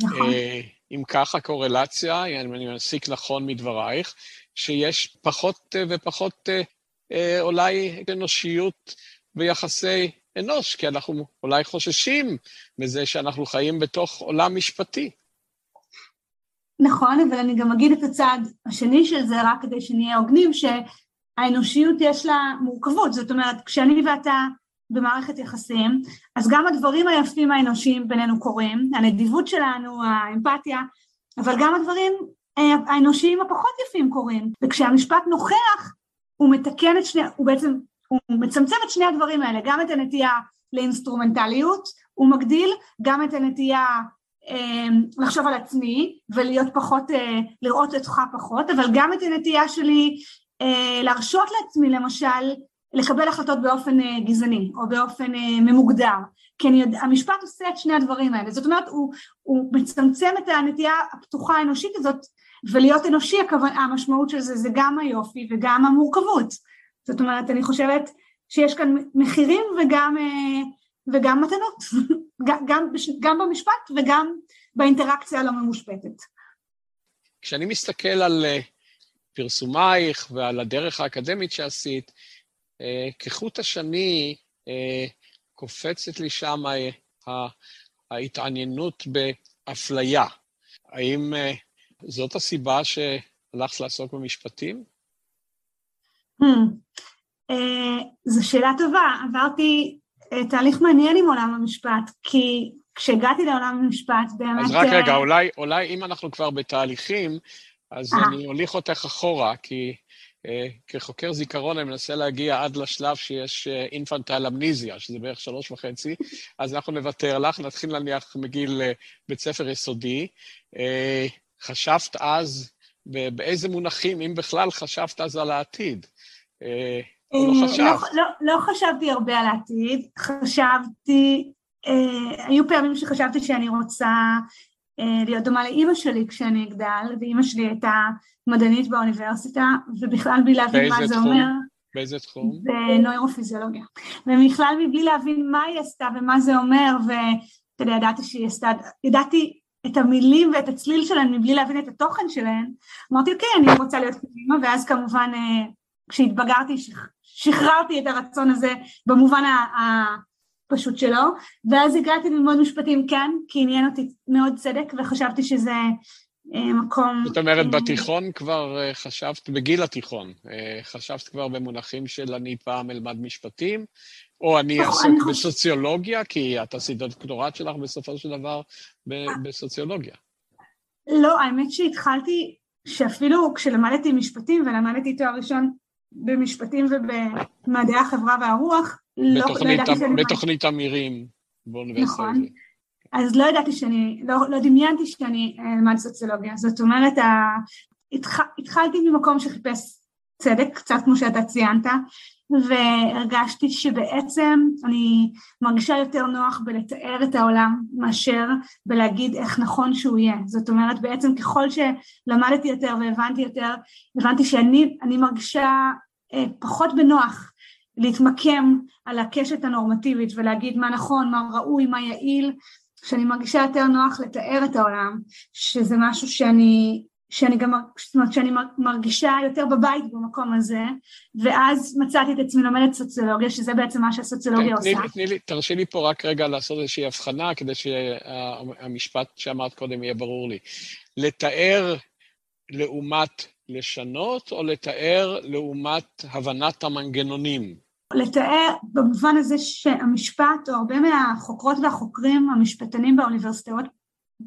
נכון. אה, אם ככה קורלציה, אם אני מסיק נכון מדברייך, שיש פחות אה, ופחות אה, אה, אולי אנושיות ביחסי אנוש, כי אנחנו אולי חוששים מזה שאנחנו חיים בתוך עולם משפטי. נכון, אבל אני גם אגיד את הצד השני של זה, רק כדי שנהיה הוגנים, שהאנושיות יש לה מורכבות, זאת אומרת, כשאני ואתה במערכת יחסים, אז גם הדברים היפים האנושיים בינינו קורים, הנדיבות שלנו, האמפתיה, אבל גם הדברים אה, האנושיים הפחות יפים קורים, וכשהמשפט נוכח, הוא מתקן את שני, הוא בעצם הוא מצמצם את שני הדברים האלה, גם את הנטייה לאינסטרומנטליות, הוא מגדיל גם את הנטייה אה, לחשוב על עצמי ולהיות פחות, אה, לראות אותך פחות, אבל גם את הנטייה שלי אה, להרשות לעצמי למשל לקבל החלטות באופן אה, גזעני או באופן אה, ממוגדר, כי אני יודע, המשפט עושה את שני הדברים האלה, זאת אומרת הוא, הוא מצמצם את הנטייה הפתוחה האנושית הזאת ולהיות אנושי המשמעות של זה זה גם היופי וגם המורכבות זאת אומרת, אני חושבת שיש כאן מחירים וגם, אה, וגם מתנות, [laughs] גם, גם במשפט וגם באינטראקציה הלא ממושפטת. כשאני מסתכל על אה, פרסומייך ועל הדרך האקדמית שעשית, אה, כחוט השני קופצת לי שם ההתעניינות באפליה. האם זאת הסיבה שהלכת לעסוק במשפטים? Hmm. זו שאלה טובה, עברתי תהליך מעניין עם עולם המשפט, כי כשהגעתי לעולם המשפט באמת... אז רק רגע, אולי, אולי אם אנחנו כבר בתהליכים, אז אני אוליך אותך אחורה, כי אה, כחוקר זיכרון אני מנסה להגיע עד לשלב שיש אינפנטל אמניזיה, שזה בערך שלוש וחצי, אז אנחנו נוותר לך, נתחיל להניח מגיל אה, בית ספר יסודי. אה, חשבת אז, באיזה מונחים, אם בכלל חשבת אז על העתיד? או לא חשבת? לא, לא, לא חשבתי הרבה על העתיד, חשבתי, היו פעמים שחשבתי שאני רוצה אה, להיות דומה לאימא שלי כשאני אגדל, ואימא שלי הייתה מדענית באוניברסיטה, ובכלל בלי להבין מה זה תחום? אומר. באיזה תחום? בנוירופיזיולוגיה. ובכלל מבלי להבין מה היא עשתה ומה זה אומר, ואתה יודע, ידעתי שהיא עשתה, ידעתי את המילים ואת הצליל שלהן מבלי להבין את התוכן שלהן, אמרתי, אוקיי, אני רוצה להיות אימא, ואז כמובן אה, כשהתבגרתי שחררתי את הרצון הזה במובן פשוט שלא, ואז הגעתי ללמוד משפטים כאן, כי עניין אותי מאוד צדק, וחשבתי שזה אה, מקום... זאת אומרת, אה, בתיכון כבר אה, חשבת, בגיל התיכון, חשבת כבר במונחים של אני פעם אלמד משפטים, או אני נכון, אעסוק בסוציולוגיה, כי את עשית דוקטורט שלך בסופו של דבר בסוציולוגיה. לא, האמת שהתחלתי, שאפילו כשלמדתי משפטים ולמדתי תואר ראשון במשפטים ובמדעי החברה והרוח, לא, לא ידעתי שאני... בתוכנית אמירים באוניברסיטה. נכון. אז לא ידעתי שאני, לא, לא דמיינתי שאני אלמד סוציולוגיה. זאת אומרת, ה... התח... התחלתי ממקום שחיפש צדק, קצת כמו שאתה ציינת, והרגשתי שבעצם אני מרגישה יותר נוח בלתאר את העולם מאשר בלהגיד איך נכון שהוא יהיה. זאת אומרת, בעצם ככל שלמדתי יותר והבנתי יותר, הבנתי שאני מרגישה אה, פחות בנוח להתמקם על הקשת הנורמטיבית ולהגיד מה נכון, מה ראוי, מה יעיל, שאני מרגישה יותר נוח לתאר את העולם, שזה משהו שאני, שאני גם, זאת אומרת שאני מרגישה יותר בבית במקום הזה, ואז מצאתי את עצמי לומדת סוציולוגיה, שזה בעצם מה שהסוציולוגיה כן, עושה. תני לי, תרשי לי פה רק רגע לעשות איזושהי הבחנה, כדי שהמשפט שאמרת קודם יהיה ברור לי. לתאר לעומת לשנות, או לתאר לעומת הבנת המנגנונים? לתאר במובן הזה שהמשפט, או הרבה מהחוקרות והחוקרים המשפטנים באוניברסיטאות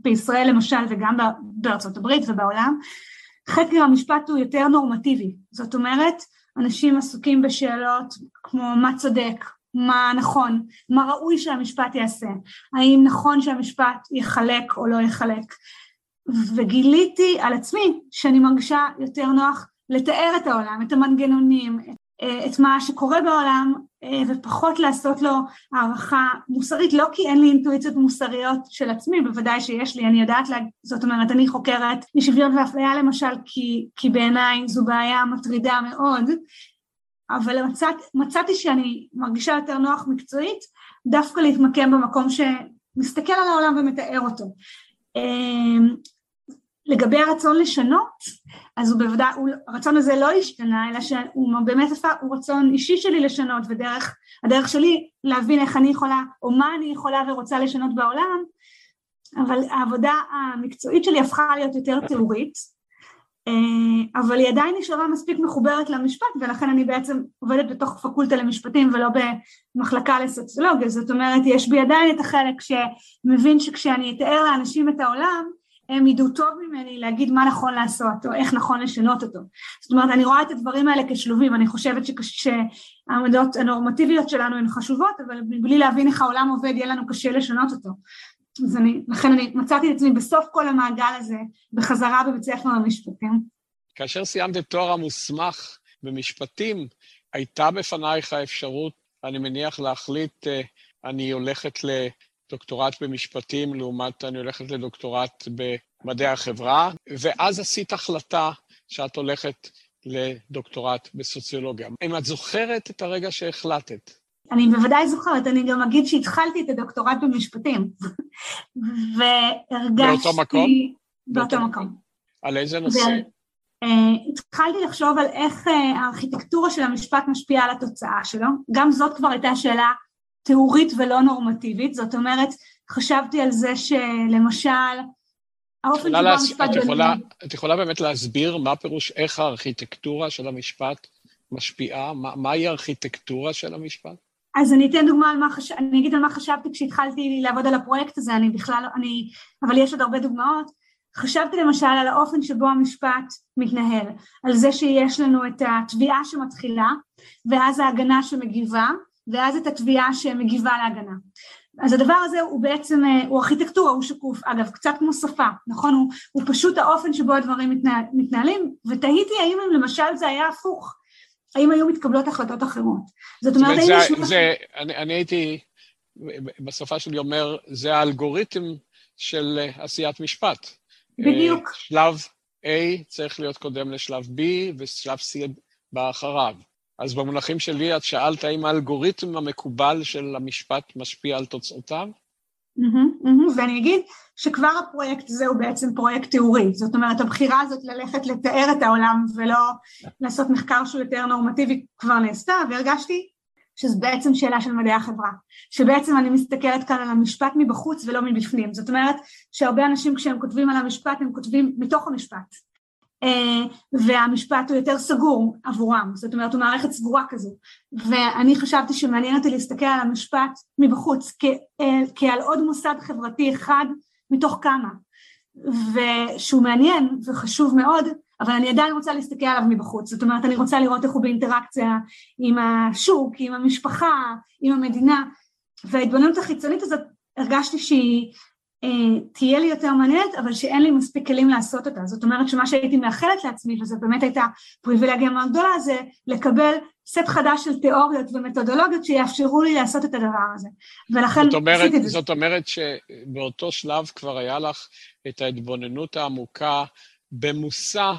בישראל למשל, וגם בארצות הברית ובעולם, חקר המשפט הוא יותר נורמטיבי. זאת אומרת, אנשים עסוקים בשאלות כמו מה צודק, מה נכון, מה ראוי שהמשפט יעשה, האם נכון שהמשפט יחלק או לא יחלק. וגיליתי על עצמי שאני מרגישה יותר נוח לתאר את העולם, את המנגנונים, את מה שקורה בעולם אה, ופחות לעשות לו הערכה מוסרית, לא כי אין לי אינטואיציות מוסריות של עצמי, בוודאי שיש לי, אני יודעת, לה, זאת אומרת, אני חוקרת אי שוויון ואפליה למשל, כי, כי בעיניי זו בעיה מטרידה מאוד, אבל מצאת, מצאתי שאני מרגישה יותר נוח מקצועית, דווקא להתמקם במקום שמסתכל על העולם ומתאר אותו. לגבי הרצון לשנות, אז הוא בוודאי, הרצון הזה לא השתנה, אלא שהוא באמת עשה, הוא רצון אישי שלי לשנות, ודרך, הדרך שלי להבין איך אני יכולה, או מה אני יכולה ורוצה לשנות בעולם, אבל העבודה המקצועית שלי הפכה להיות יותר תיאורית, אה, אבל היא עדיין נשארה מספיק מחוברת למשפט, ולכן אני בעצם עובדת בתוך פקולטה למשפטים ולא במחלקה לסוציולוגיה, זאת אומרת, יש בי עדיין את החלק שמבין שכשאני אתאר לאנשים את העולם, הם ידעו טוב ממני להגיד מה נכון לעשות או איך נכון לשנות אותו. זאת אומרת, אני רואה את הדברים האלה כשלובים, אני חושבת שהעמדות הנורמטיביות שלנו הן חשובות, אבל מבלי להבין איך העולם עובד, יהיה לנו קשה לשנות אותו. אז אני, לכן אני מצאתי את עצמי בסוף כל המעגל הזה, בחזרה בבית ספר למשפטים. כאשר סיימת את תואר המוסמך במשפטים, הייתה בפנייך האפשרות, אני מניח, להחליט, אה, אני הולכת. דוקטורט במשפטים, לעומת אני הולכת לדוקטורט במדעי החברה, ואז עשית החלטה שאת הולכת לדוקטורט בסוציולוגיה. אם את זוכרת את הרגע שהחלטת. אני בוודאי זוכרת, אני גם אגיד שהתחלתי את הדוקטורט במשפטים, [laughs] והרגשתי... באותו מקום? באותו מקום. על איזה נושא? Uh, התחלתי לחשוב על איך uh, הארכיטקטורה של המשפט משפיעה על התוצאה שלו, גם זאת כבר הייתה שאלה תיאורית ולא נורמטיבית, זאת אומרת, חשבתי על זה שלמשל, האופן שבו המשפט... את יכולה, את יכולה באמת להסביר מה פירוש, איך הארכיטקטורה של המשפט משפיעה? מה, מהי הארכיטקטורה של המשפט? אז אני אתן דוגמה על מה חשבתי, אני אגיד על מה חשבתי כשהתחלתי לעבוד על הפרויקט הזה, אני בכלל, לא, אני, אבל יש עוד הרבה דוגמאות. חשבתי למשל על האופן שבו המשפט מתנהל, על זה שיש לנו את התביעה שמתחילה, ואז ההגנה שמגיבה, ואז את התביעה שמגיבה להגנה. אז הדבר הזה הוא בעצם, אה, הוא ארכיטקטורה, הוא שקוף, אגב, קצת כמו שפה, נכון? הוא, הוא פשוט האופן שבו הדברים מתנהל, מתנהלים, ותהיתי האם למשל זה היה הפוך, האם היו מתקבלות החלטות אחרות. זאת אומרת, האם יש... זה, אני, אני הייתי, בשפה שלי אומר, זה האלגוריתם של אה, עשיית משפט. בדיוק. אה, שלב A צריך להיות קודם לשלב B, ושלב C בא אחריו. אז במונחים שלי, את שאלת האם האלגוריתם המקובל של המשפט משפיע על תוצאותיו? ואני אגיד שכבר הפרויקט הזה הוא בעצם פרויקט תיאורי, זאת אומרת הבחירה הזאת ללכת לתאר את העולם ולא לעשות מחקר שהוא יותר נורמטיבי כבר נעשתה והרגשתי שזו בעצם שאלה של מדעי החברה, שבעצם אני מסתכלת כאן על המשפט מבחוץ ולא מבפנים, זאת אומרת שהרבה אנשים כשהם כותבים על המשפט הם כותבים מתוך המשפט והמשפט הוא יותר סגור עבורם, זאת אומרת הוא מערכת סגורה כזו. ואני חשבתי שמעניין אותי להסתכל על המשפט מבחוץ אה, כעל עוד מוסד חברתי אחד מתוך כמה. ושהוא מעניין וחשוב מאוד אבל אני עדיין רוצה להסתכל עליו מבחוץ, זאת אומרת אני רוצה לראות איך הוא באינטראקציה עם השוק, עם המשפחה, עם המדינה. וההתבוננות החיצונית הזאת הרגשתי שהיא אה, תהיה לי יותר מעניינת, אבל שאין לי מספיק כלים לעשות אותה. זאת אומרת שמה שהייתי מאחלת לעצמי, וזו באמת הייתה פריבילגיה מאוד גדולה, זה לקבל סט חדש של תיאוריות ומתודולוגיות שיאפשרו לי לעשות את הדבר הזה. ולכן זאת אומרת, עשיתי את זה. זאת אומרת שבאותו שלב כבר היה לך את ההתבוננות העמוקה במושא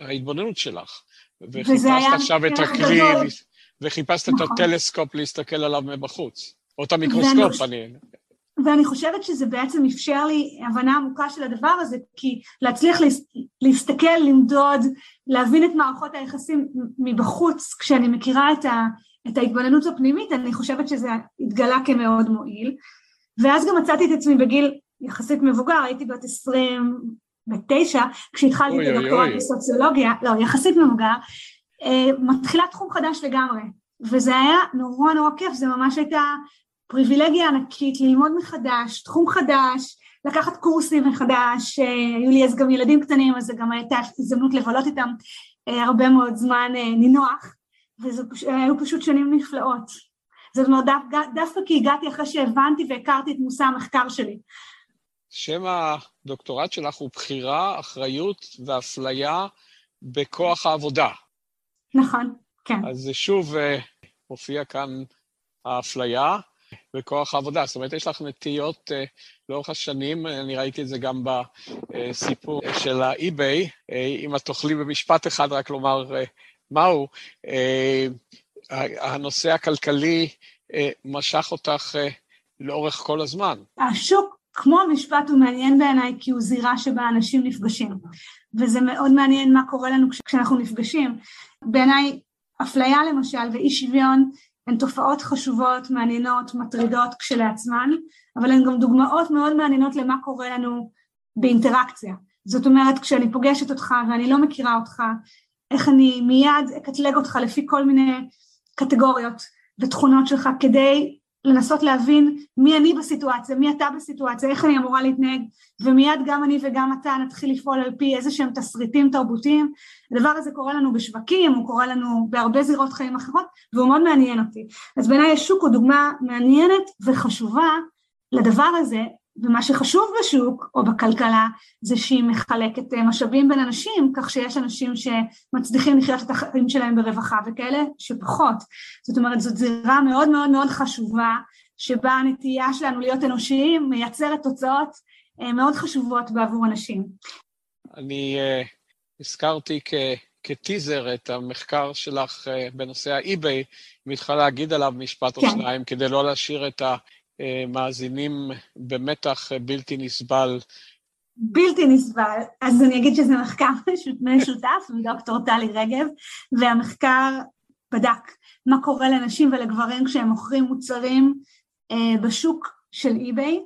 ההתבוננות שלך. וחיפשת עכשיו את הכלי, וחיפשת נכון. את הטלסקופ להסתכל עליו מבחוץ. או את המיקרוסקופ, אני... ואני חושבת שזה בעצם אפשר לי הבנה עמוקה של הדבר הזה, כי להצליח להסתכל, למדוד, להבין את מערכות היחסים מבחוץ, כשאני מכירה את, ה, את ההתבוננות הפנימית, אני חושבת שזה התגלה כמאוד מועיל. ואז גם מצאתי את עצמי בגיל יחסית מבוגר, הייתי בת 29, כשהתחלתי את הדוקטורט בסוציולוגיה, לא, יחסית מבוגר, אה, מתחילה תחום חדש לגמרי. וזה היה נורא נורא כיף, זה ממש הייתה פריבילגיה ענקית ללמוד מחדש, תחום חדש, לקחת קורסים מחדש, אה, היו לי אז גם ילדים קטנים אז זו גם הייתה הזדמנות לבלות איתם אה, הרבה מאוד זמן אה, נינוח וזה היו פשוט שנים נפלאות. זאת אומרת דווקא כי הגעתי אחרי שהבנתי והכרתי את מושא המחקר שלי. שם הדוקטורט שלך הוא בחירה, אחריות ואפליה בכוח העבודה. נכון, כן. אז שוב מופיע כאן האפליה. בכוח העבודה. זאת אומרת, יש לך נטיות uh, לאורך השנים, אני ראיתי את זה גם בסיפור של האי-ביי. Uh, אם את תוכלי במשפט אחד רק לומר uh, מהו, uh, הנושא הכלכלי uh, משך אותך uh, לאורך כל הזמן. השוק, כמו המשפט, הוא מעניין בעיניי כי הוא זירה שבה אנשים נפגשים. וזה מאוד מעניין מה קורה לנו כשאנחנו נפגשים. בעיניי, אפליה למשל ואי שוויון הן תופעות חשובות, מעניינות, מטרידות כשלעצמן, אבל הן גם דוגמאות מאוד מעניינות למה קורה לנו באינטראקציה. זאת אומרת, כשאני פוגשת אותך ואני לא מכירה אותך, איך אני מיד אקטלג אותך לפי כל מיני קטגוריות ותכונות שלך כדי לנסות להבין מי אני בסיטואציה, מי אתה בסיטואציה, איך אני אמורה להתנהג, ומיד גם אני וגם אתה נתחיל לפעול על פי איזה שהם תסריטים תרבותיים. הדבר הזה קורה לנו בשווקים, הוא קורה לנו בהרבה זירות חיים אחרות, והוא מאוד מעניין אותי. אז בעיניי השוק הוא דוגמה מעניינת וחשובה לדבר הזה, ומה שחשוב בשוק או בכלכלה זה שהיא מחלקת אה, משאבים בין אנשים, כך שיש אנשים שמצליחים לחיות את החיים שלהם ברווחה וכאלה שפחות. זאת אומרת זאת זירה מאוד מאוד מאוד חשובה שבה הנטייה שלנו להיות אנושיים מייצרת תוצאות אה, מאוד חשובות בעבור אנשים. אני uh, הזכרתי כ... כטיזר את המחקר שלך uh, בנושא האי-ביי, אם יכולה להגיד עליו משפט כן. או שניים, כדי לא להשאיר את ה... מאזינים במתח בלתי נסבל. בלתי נסבל. אז אני אגיד שזה מחקר משותף עם דוקטור טלי רגב, והמחקר בדק מה קורה לנשים ולגברים כשהם מוכרים מוצרים אה, בשוק של אי-ביי,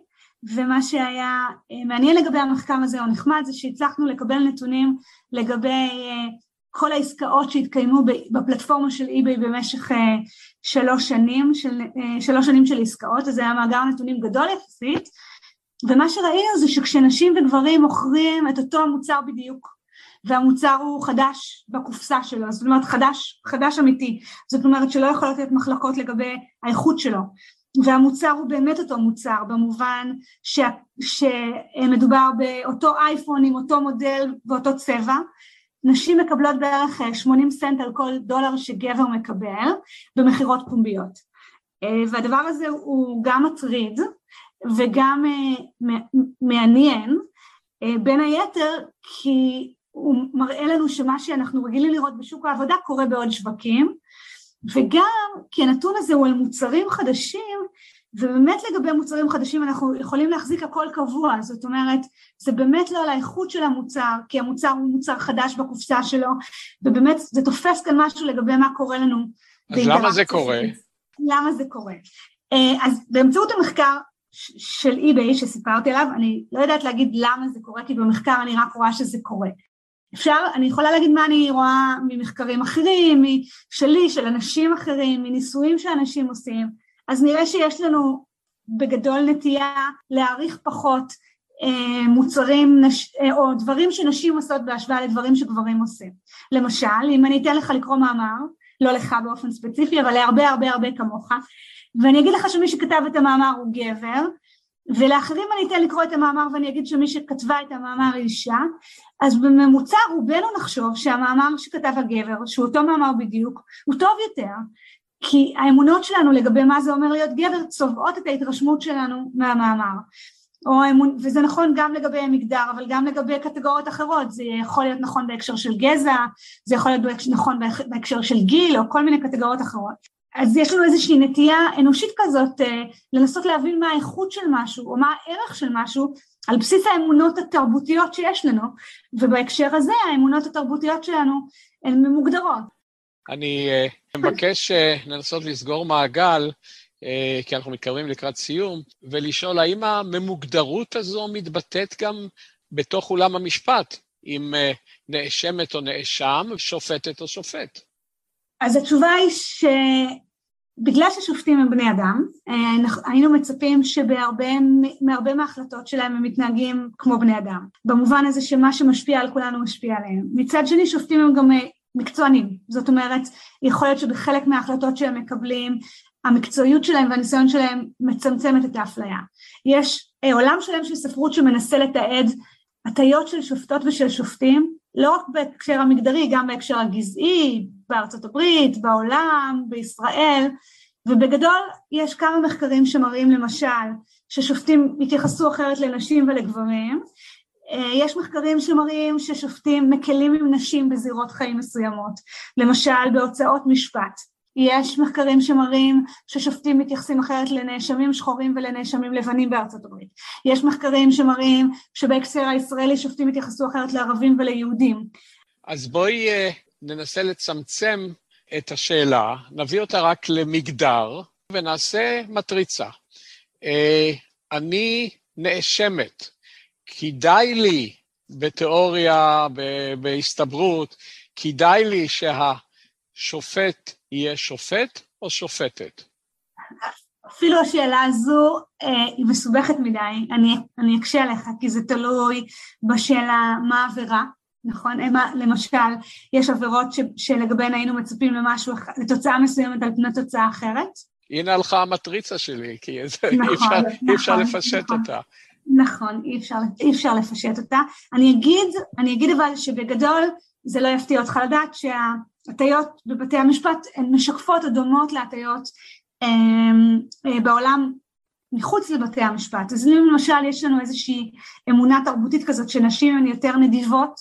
ומה שהיה אה, מעניין לגבי המחקר הזה או נחמד זה שהצלחנו לקבל נתונים לגבי אה, כל העסקאות שהתקיימו בפלטפורמה של eBay במשך שלוש שנים, של, שלוש שנים של עסקאות, אז זה היה מאגר נתונים גדול יחסית, ומה שראינו זה שכשנשים וגברים מוכרים את אותו המוצר בדיוק, והמוצר הוא חדש בקופסה שלו, זאת אומרת חדש, חדש אמיתי, זאת אומרת שלא יכולות להיות מחלקות לגבי האיכות שלו, והמוצר הוא באמת אותו מוצר במובן ש, שמדובר באותו אייפון עם אותו מודל ואותו צבע, נשים מקבלות בערך 80 סנט על כל דולר שגבר מקבל במכירות פומביות. והדבר הזה הוא גם מטריד וגם מעניין, בין היתר כי הוא מראה לנו שמה שאנחנו רגילים לראות בשוק העבודה קורה בעוד שווקים, וגם כי הנתון הזה הוא על מוצרים חדשים, ובאמת לגבי מוצרים חדשים אנחנו יכולים להחזיק הכל קבוע, זאת אומרת, זה באמת לא על האיכות של המוצר, כי המוצר הוא מוצר חדש בקופסה שלו, ובאמת זה תופס כאן משהו לגבי מה קורה לנו. אז למה זה קורה? למה זה קורה? אה, אז באמצעות המחקר של eBay שסיפרתי עליו, אני לא יודעת להגיד למה זה קורה, כי במחקר אני רק רואה שזה קורה. אפשר, אני יכולה להגיד מה אני רואה ממחקרים אחרים, שלי, של אנשים אחרים, מניסויים שאנשים עושים, אז נראה שיש לנו בגדול נטייה להעריך פחות אה, מוצרים אה, או דברים שנשים עושות בהשוואה לדברים שגברים עושים. למשל, אם אני אתן לך לקרוא מאמר, לא לך באופן ספציפי, אבל להרבה הרבה הרבה כמוך, ואני אגיד לך שמי שכתב את המאמר הוא גבר, ולאחרים אני אתן לקרוא את המאמר ואני אגיד שמי שכתבה את המאמר היא אישה, אז בממוצע רובנו נחשוב שהמאמר שכתב הגבר, שהוא אותו מאמר בדיוק, הוא טוב יותר, כי האמונות שלנו לגבי מה זה אומר להיות גבר צובעות את ההתרשמות שלנו מהמאמר. או האמון, וזה נכון גם לגבי מגדר, אבל גם לגבי קטגוריות אחרות, זה יכול להיות נכון בהקשר של גזע, זה יכול להיות נכון בהקשר של גיל, או כל מיני קטגוריות אחרות. אז יש לנו איזושהי נטייה אנושית כזאת אה, לנסות להבין מה האיכות של משהו או מה הערך של משהו על בסיס האמונות התרבותיות שיש לנו, ובהקשר הזה האמונות התרבותיות שלנו הן ממוגדרות. אני uh, מבקש uh, לנסות לסגור מעגל, uh, כי אנחנו מתקרבים לקראת סיום, ולשאול האם הממוגדרות הזו מתבטאת גם בתוך אולם המשפט, uh, נאשמת או נאשם, שופטת או שופט. אז התשובה היא שבגלל ששופטים הם בני אדם, היינו מצפים שבהרבה מההחלטות שלהם הם מתנהגים כמו בני אדם, במובן הזה שמה שמשפיע על כולנו משפיע עליהם. מצד שני שופטים הם גם מקצוענים, זאת אומרת יכול להיות שבחלק מההחלטות שהם מקבלים המקצועיות שלהם והניסיון שלהם מצמצמת את האפליה. יש עולם שלם של ספרות שמנסה לתעד הטיות של שופטות ושל שופטים, לא רק בהקשר המגדרי, גם בהקשר הגזעי, בארצות הברית, בעולם, בישראל, ובגדול יש כמה מחקרים שמראים למשל ששופטים התייחסו אחרת לנשים ולגברים, יש מחקרים שמראים ששופטים מקלים עם נשים בזירות חיים מסוימות, למשל בהוצאות משפט. יש מחקרים שמראים ששופטים מתייחסים אחרת לנאשמים שחורים ולנאשמים לבנים בארצות הברית. יש מחקרים שמראים שבהקשר הישראלי שופטים התייחסו אחרת לערבים וליהודים. אז בואי uh, ננסה לצמצם את השאלה, נביא אותה רק למגדר ונעשה מטריצה. Uh, אני נאשמת, כדאי לי בתיאוריה, בהסתברות, כדאי לי שהשופט יהיה שופט או שופטת? אפילו השאלה הזו אה, היא מסובכת מדי, אני, אני אקשה עליך, כי זה תלוי בשאלה מה העבירה, נכון? מה, למשל, יש עבירות ש, שלגביהן היינו מצפים למשהו, לתוצאה מסוימת על פני תוצאה אחרת. הנה הלכה המטריצה שלי, כי נכון, אי אפשר, נכון, אי אפשר נכון, לפשט נכון. אותה. נכון, אי אפשר, אי אפשר לפשט אותה. אני אגיד, אני אגיד אבל שבגדול זה לא יפתיע אותך לדעת שההטיות בבתי המשפט הן משקפות או דומות להטיות אמ, אה, בעולם מחוץ לבתי המשפט. אז אם למשל יש לנו איזושהי אמונה תרבותית כזאת שנשים הן יותר נדיבות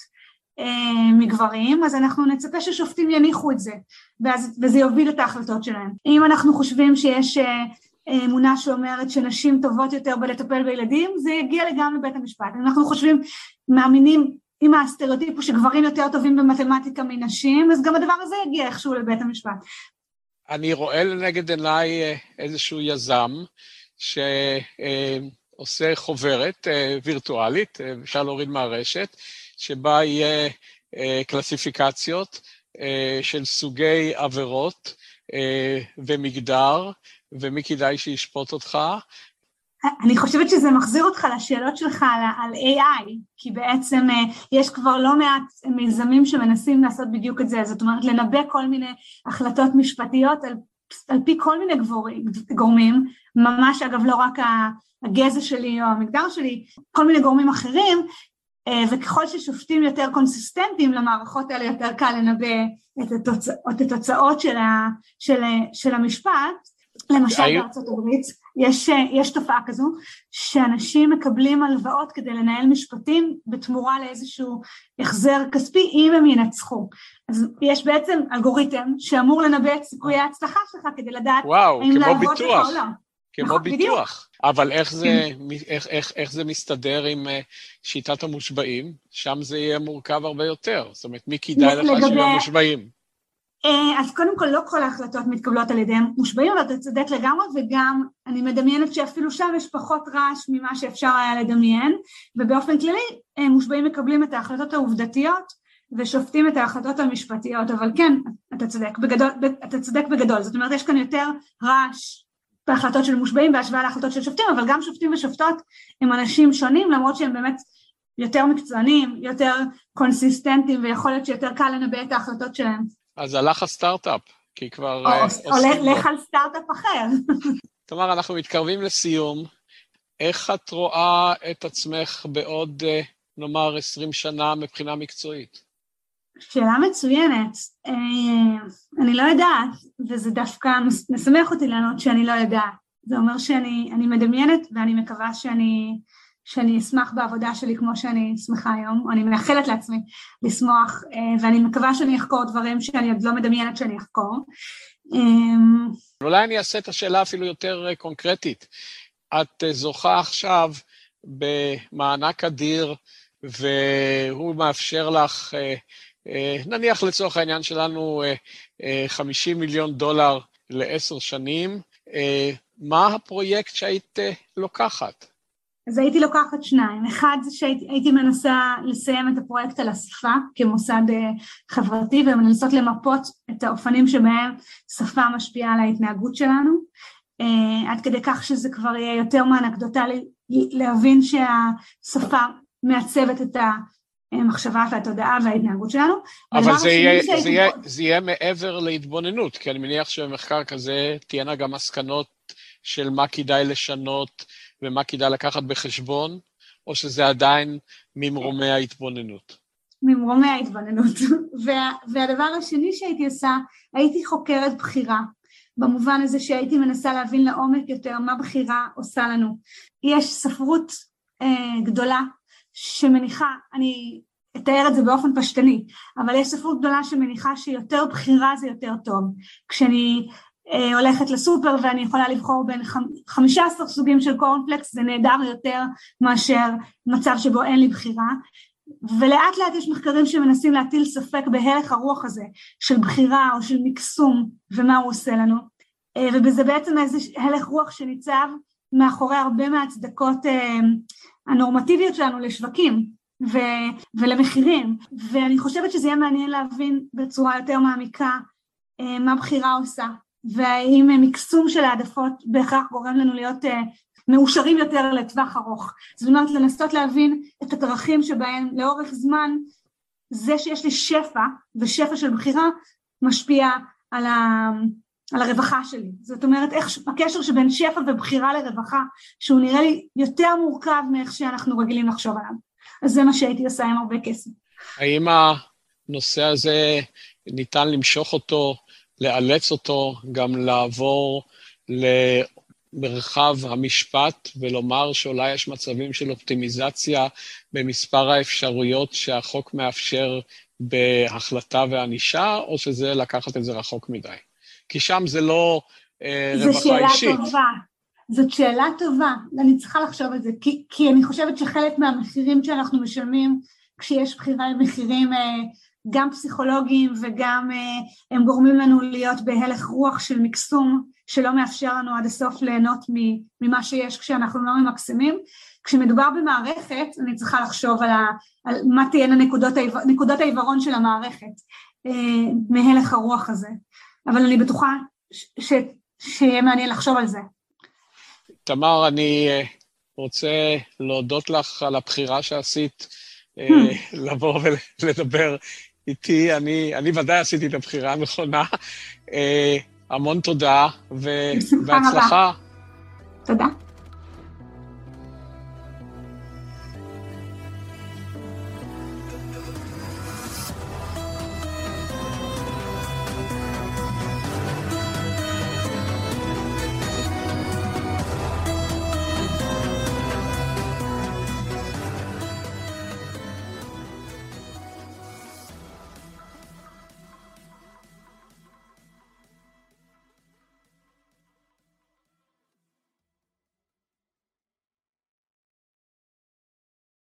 אה, מגברים, אז אנחנו נצפה ששופטים יניחו את זה, ואז, וזה יוביל את ההחלטות שלהם. אם אנחנו חושבים שיש אה, אמונה שאומרת שנשים טובות יותר בלטפל בילדים, זה יגיע לגמרי לבית המשפט. אנחנו חושבים, מאמינים, אם הסטריאוטיפ הוא שגברים יותר טובים במתמטיקה מנשים, אז גם הדבר הזה יגיע איכשהו לבית המשפט. אני רואה לנגד עיניי אה, איזשהו יזם שעושה חוברת אה, וירטואלית, אה, אפשר להוריד מהרשת, שבה יהיה אה, קלסיפיקציות אה, של סוגי עבירות אה, ומגדר, ומי כדאי שישפוט אותך. אני חושבת שזה מחזיר אותך לשאלות שלך על, על AI, כי בעצם יש כבר לא מעט מיזמים שמנסים לעשות בדיוק את זה, זאת אומרת לנבא כל מיני החלטות משפטיות על, על פי כל מיני גבורים, גורמים, ממש אגב לא רק הגזע שלי או המגדר שלי, כל מיני גורמים אחרים, אה, וככל ששופטים יותר קונסיסטנטים למערכות האלה יותר קל לנבא את, התוצא, את התוצאות של, ה, של, של המשפט. למשל היו... בארצות הברית יש, יש תופעה כזו שאנשים מקבלים הלוואות כדי לנהל משפטים בתמורה לאיזשהו החזר כספי אם הם ינצחו. אז יש בעצם אלגוריתם שאמור לנבא את סיכויי ההצלחה שלך כדי לדעת וואו, האם לעבוד לך או לא. כמו נכון, ביטוח. בדיוק. אבל איך זה, כן. איך, איך, איך זה מסתדר עם uh, שיטת המושבעים? שם זה יהיה מורכב הרבה יותר. זאת אומרת, מי כדאי לך לגבי... שיהיו מושבעים? אה, אז קודם כל, לא כל ההחלטות מתקבלות על ידי מושבעים, אבל אתה צודק לגמרי, וגם אני מדמיינת שאפילו שם יש פחות רעש ממה שאפשר היה לדמיין, ובאופן כללי, אה, מושבעים מקבלים את ההחלטות העובדתיות, ושופטים את ההחלטות המשפטיות, אבל כן, אתה צודק, בגדול, אתה צודק בגדול, זאת אומרת, יש כאן יותר רעש בהחלטות של מושבעים בהשוואה להחלטות של שופטים, אבל גם שופטים ושופטות הם אנשים שונים, למרות שהם באמת יותר מקצוענים, יותר קונסיסטנטים, ויכול להיות שיותר קל לנבא את ההחלטות שלהם. אז הלך הסטארט-אפ, כי כבר... או, או לך על סטארט-אפ אחר. [laughs] תמר, אנחנו מתקרבים לסיום. איך את רואה את עצמך בעוד, אה, נאמר, 20 שנה מבחינה מקצועית? שאלה מצוינת. אה, אני לא יודעת, וזה דווקא משמח אותי לענות שאני לא יודעת. זה אומר שאני מדמיינת ואני מקווה שאני, שאני אשמח בעבודה שלי כמו שאני שמחה היום, אני מאחלת לעצמי לשמוח, אה, ואני מקווה שאני אחקור דברים שאני עוד לא מדמיינת שאני אחקור. אה, אולי אני אעשה את השאלה אפילו יותר קונקרטית. את זוכה עכשיו במענק אדיר, והוא מאפשר לך אה, נניח לצורך העניין שלנו 50 אה, אה, מיליון דולר לעשר שנים, מה הפרויקט שהיית לוקחת? אז הייתי לוקחת שניים. אחד זה שהייתי מנסה לסיים את הפרויקט על השפה כמוסד חברתי ומנסות למפות את האופנים שבהם שפה משפיעה על ההתנהגות שלנו, עד כדי כך שזה כבר יהיה יותר מאנקדוטלי להבין שהשפה מעצבת את המחשבה והתודעה וההתנהגות שלנו. אבל זה יהיה, זה, יהיה, זה יהיה מעבר להתבוננות, כי אני מניח שבמחקר כזה תהיינה גם מסקנות של מה כדאי לשנות ומה כדאי לקחת בחשבון, או שזה עדיין ממרומי ההתבוננות? ממרומי ההתבוננות. [laughs] וה, והדבר השני שהייתי עושה, הייתי חוקרת בחירה. במובן הזה שהייתי מנסה להבין לעומק יותר מה בחירה עושה לנו. יש ספרות אה, גדולה שמניחה, אני אתאר את זה באופן פשטני, אבל יש ספרות גדולה שמניחה שיותר בחירה זה יותר טוב. כשאני הולכת לסופר ואני יכולה לבחור בין חמישה עשר סוגים של קורנפלקס, זה נהדר יותר מאשר מצב שבו אין לי בחירה. ולאט לאט יש מחקרים שמנסים להטיל ספק בהלך הרוח הזה של בחירה או של מקסום ומה הוא עושה לנו. אה, ובזה בעצם איזה הלך רוח שניצב מאחורי הרבה מהצדקות אה, הנורמטיביות שלנו לשווקים ו- ולמחירים, ואני חושבת שזה יהיה מעניין להבין בצורה יותר מעמיקה אה, מה בחירה עושה, והאם מקסום של העדפות בהכרח גורם לנו להיות אה, מאושרים יותר לטווח ארוך. זאת אומרת, לנסות להבין את הדרכים שבהם לאורך זמן זה שיש לי שפע ושפע של בחירה משפיע על, ה, על הרווחה שלי. זאת אומרת, איך הקשר שבין שפע ובחירה לרווחה, שהוא נראה לי יותר מורכב מאיך שאנחנו רגילים לחשוב עליו. אז זה מה שהייתי עושה עם הרבה כסף. האם הנושא הזה, ניתן למשוך אותו, לאלץ אותו, גם לעבור למרחב המשפט ולומר שאולי יש מצבים של אופטימיזציה במספר האפשרויות שהחוק מאפשר בהחלטה וענישה, או שזה לקחת את זה רחוק מדי? כי שם זה לא אה, רווחה אישית. זו שאלה טובה. זאת שאלה טובה, אני צריכה לחשוב על זה, כי, כי אני חושבת שחלק מהמחירים שאנחנו משלמים כשיש בחירה הם מחירים אה, גם פסיכולוגיים וגם הם גורמים לנו להיות בהלך רוח של מקסום שלא מאפשר לנו עד הסוף ליהנות ממה שיש כשאנחנו לא ממקסמים. כשמדובר במערכת אני צריכה לחשוב על, ה, על מה תהיינה נקודות, נקודות העיוורון של המערכת מהלך הרוח הזה, אבל אני בטוחה ש, שיהיה מעניין לחשוב על זה. תמר, אני רוצה להודות לך על הבחירה שעשית hmm. לבוא ולדבר איתי. אני, אני ודאי עשיתי את הבחירה הנכונה. המון תודה ובהצלחה. תודה.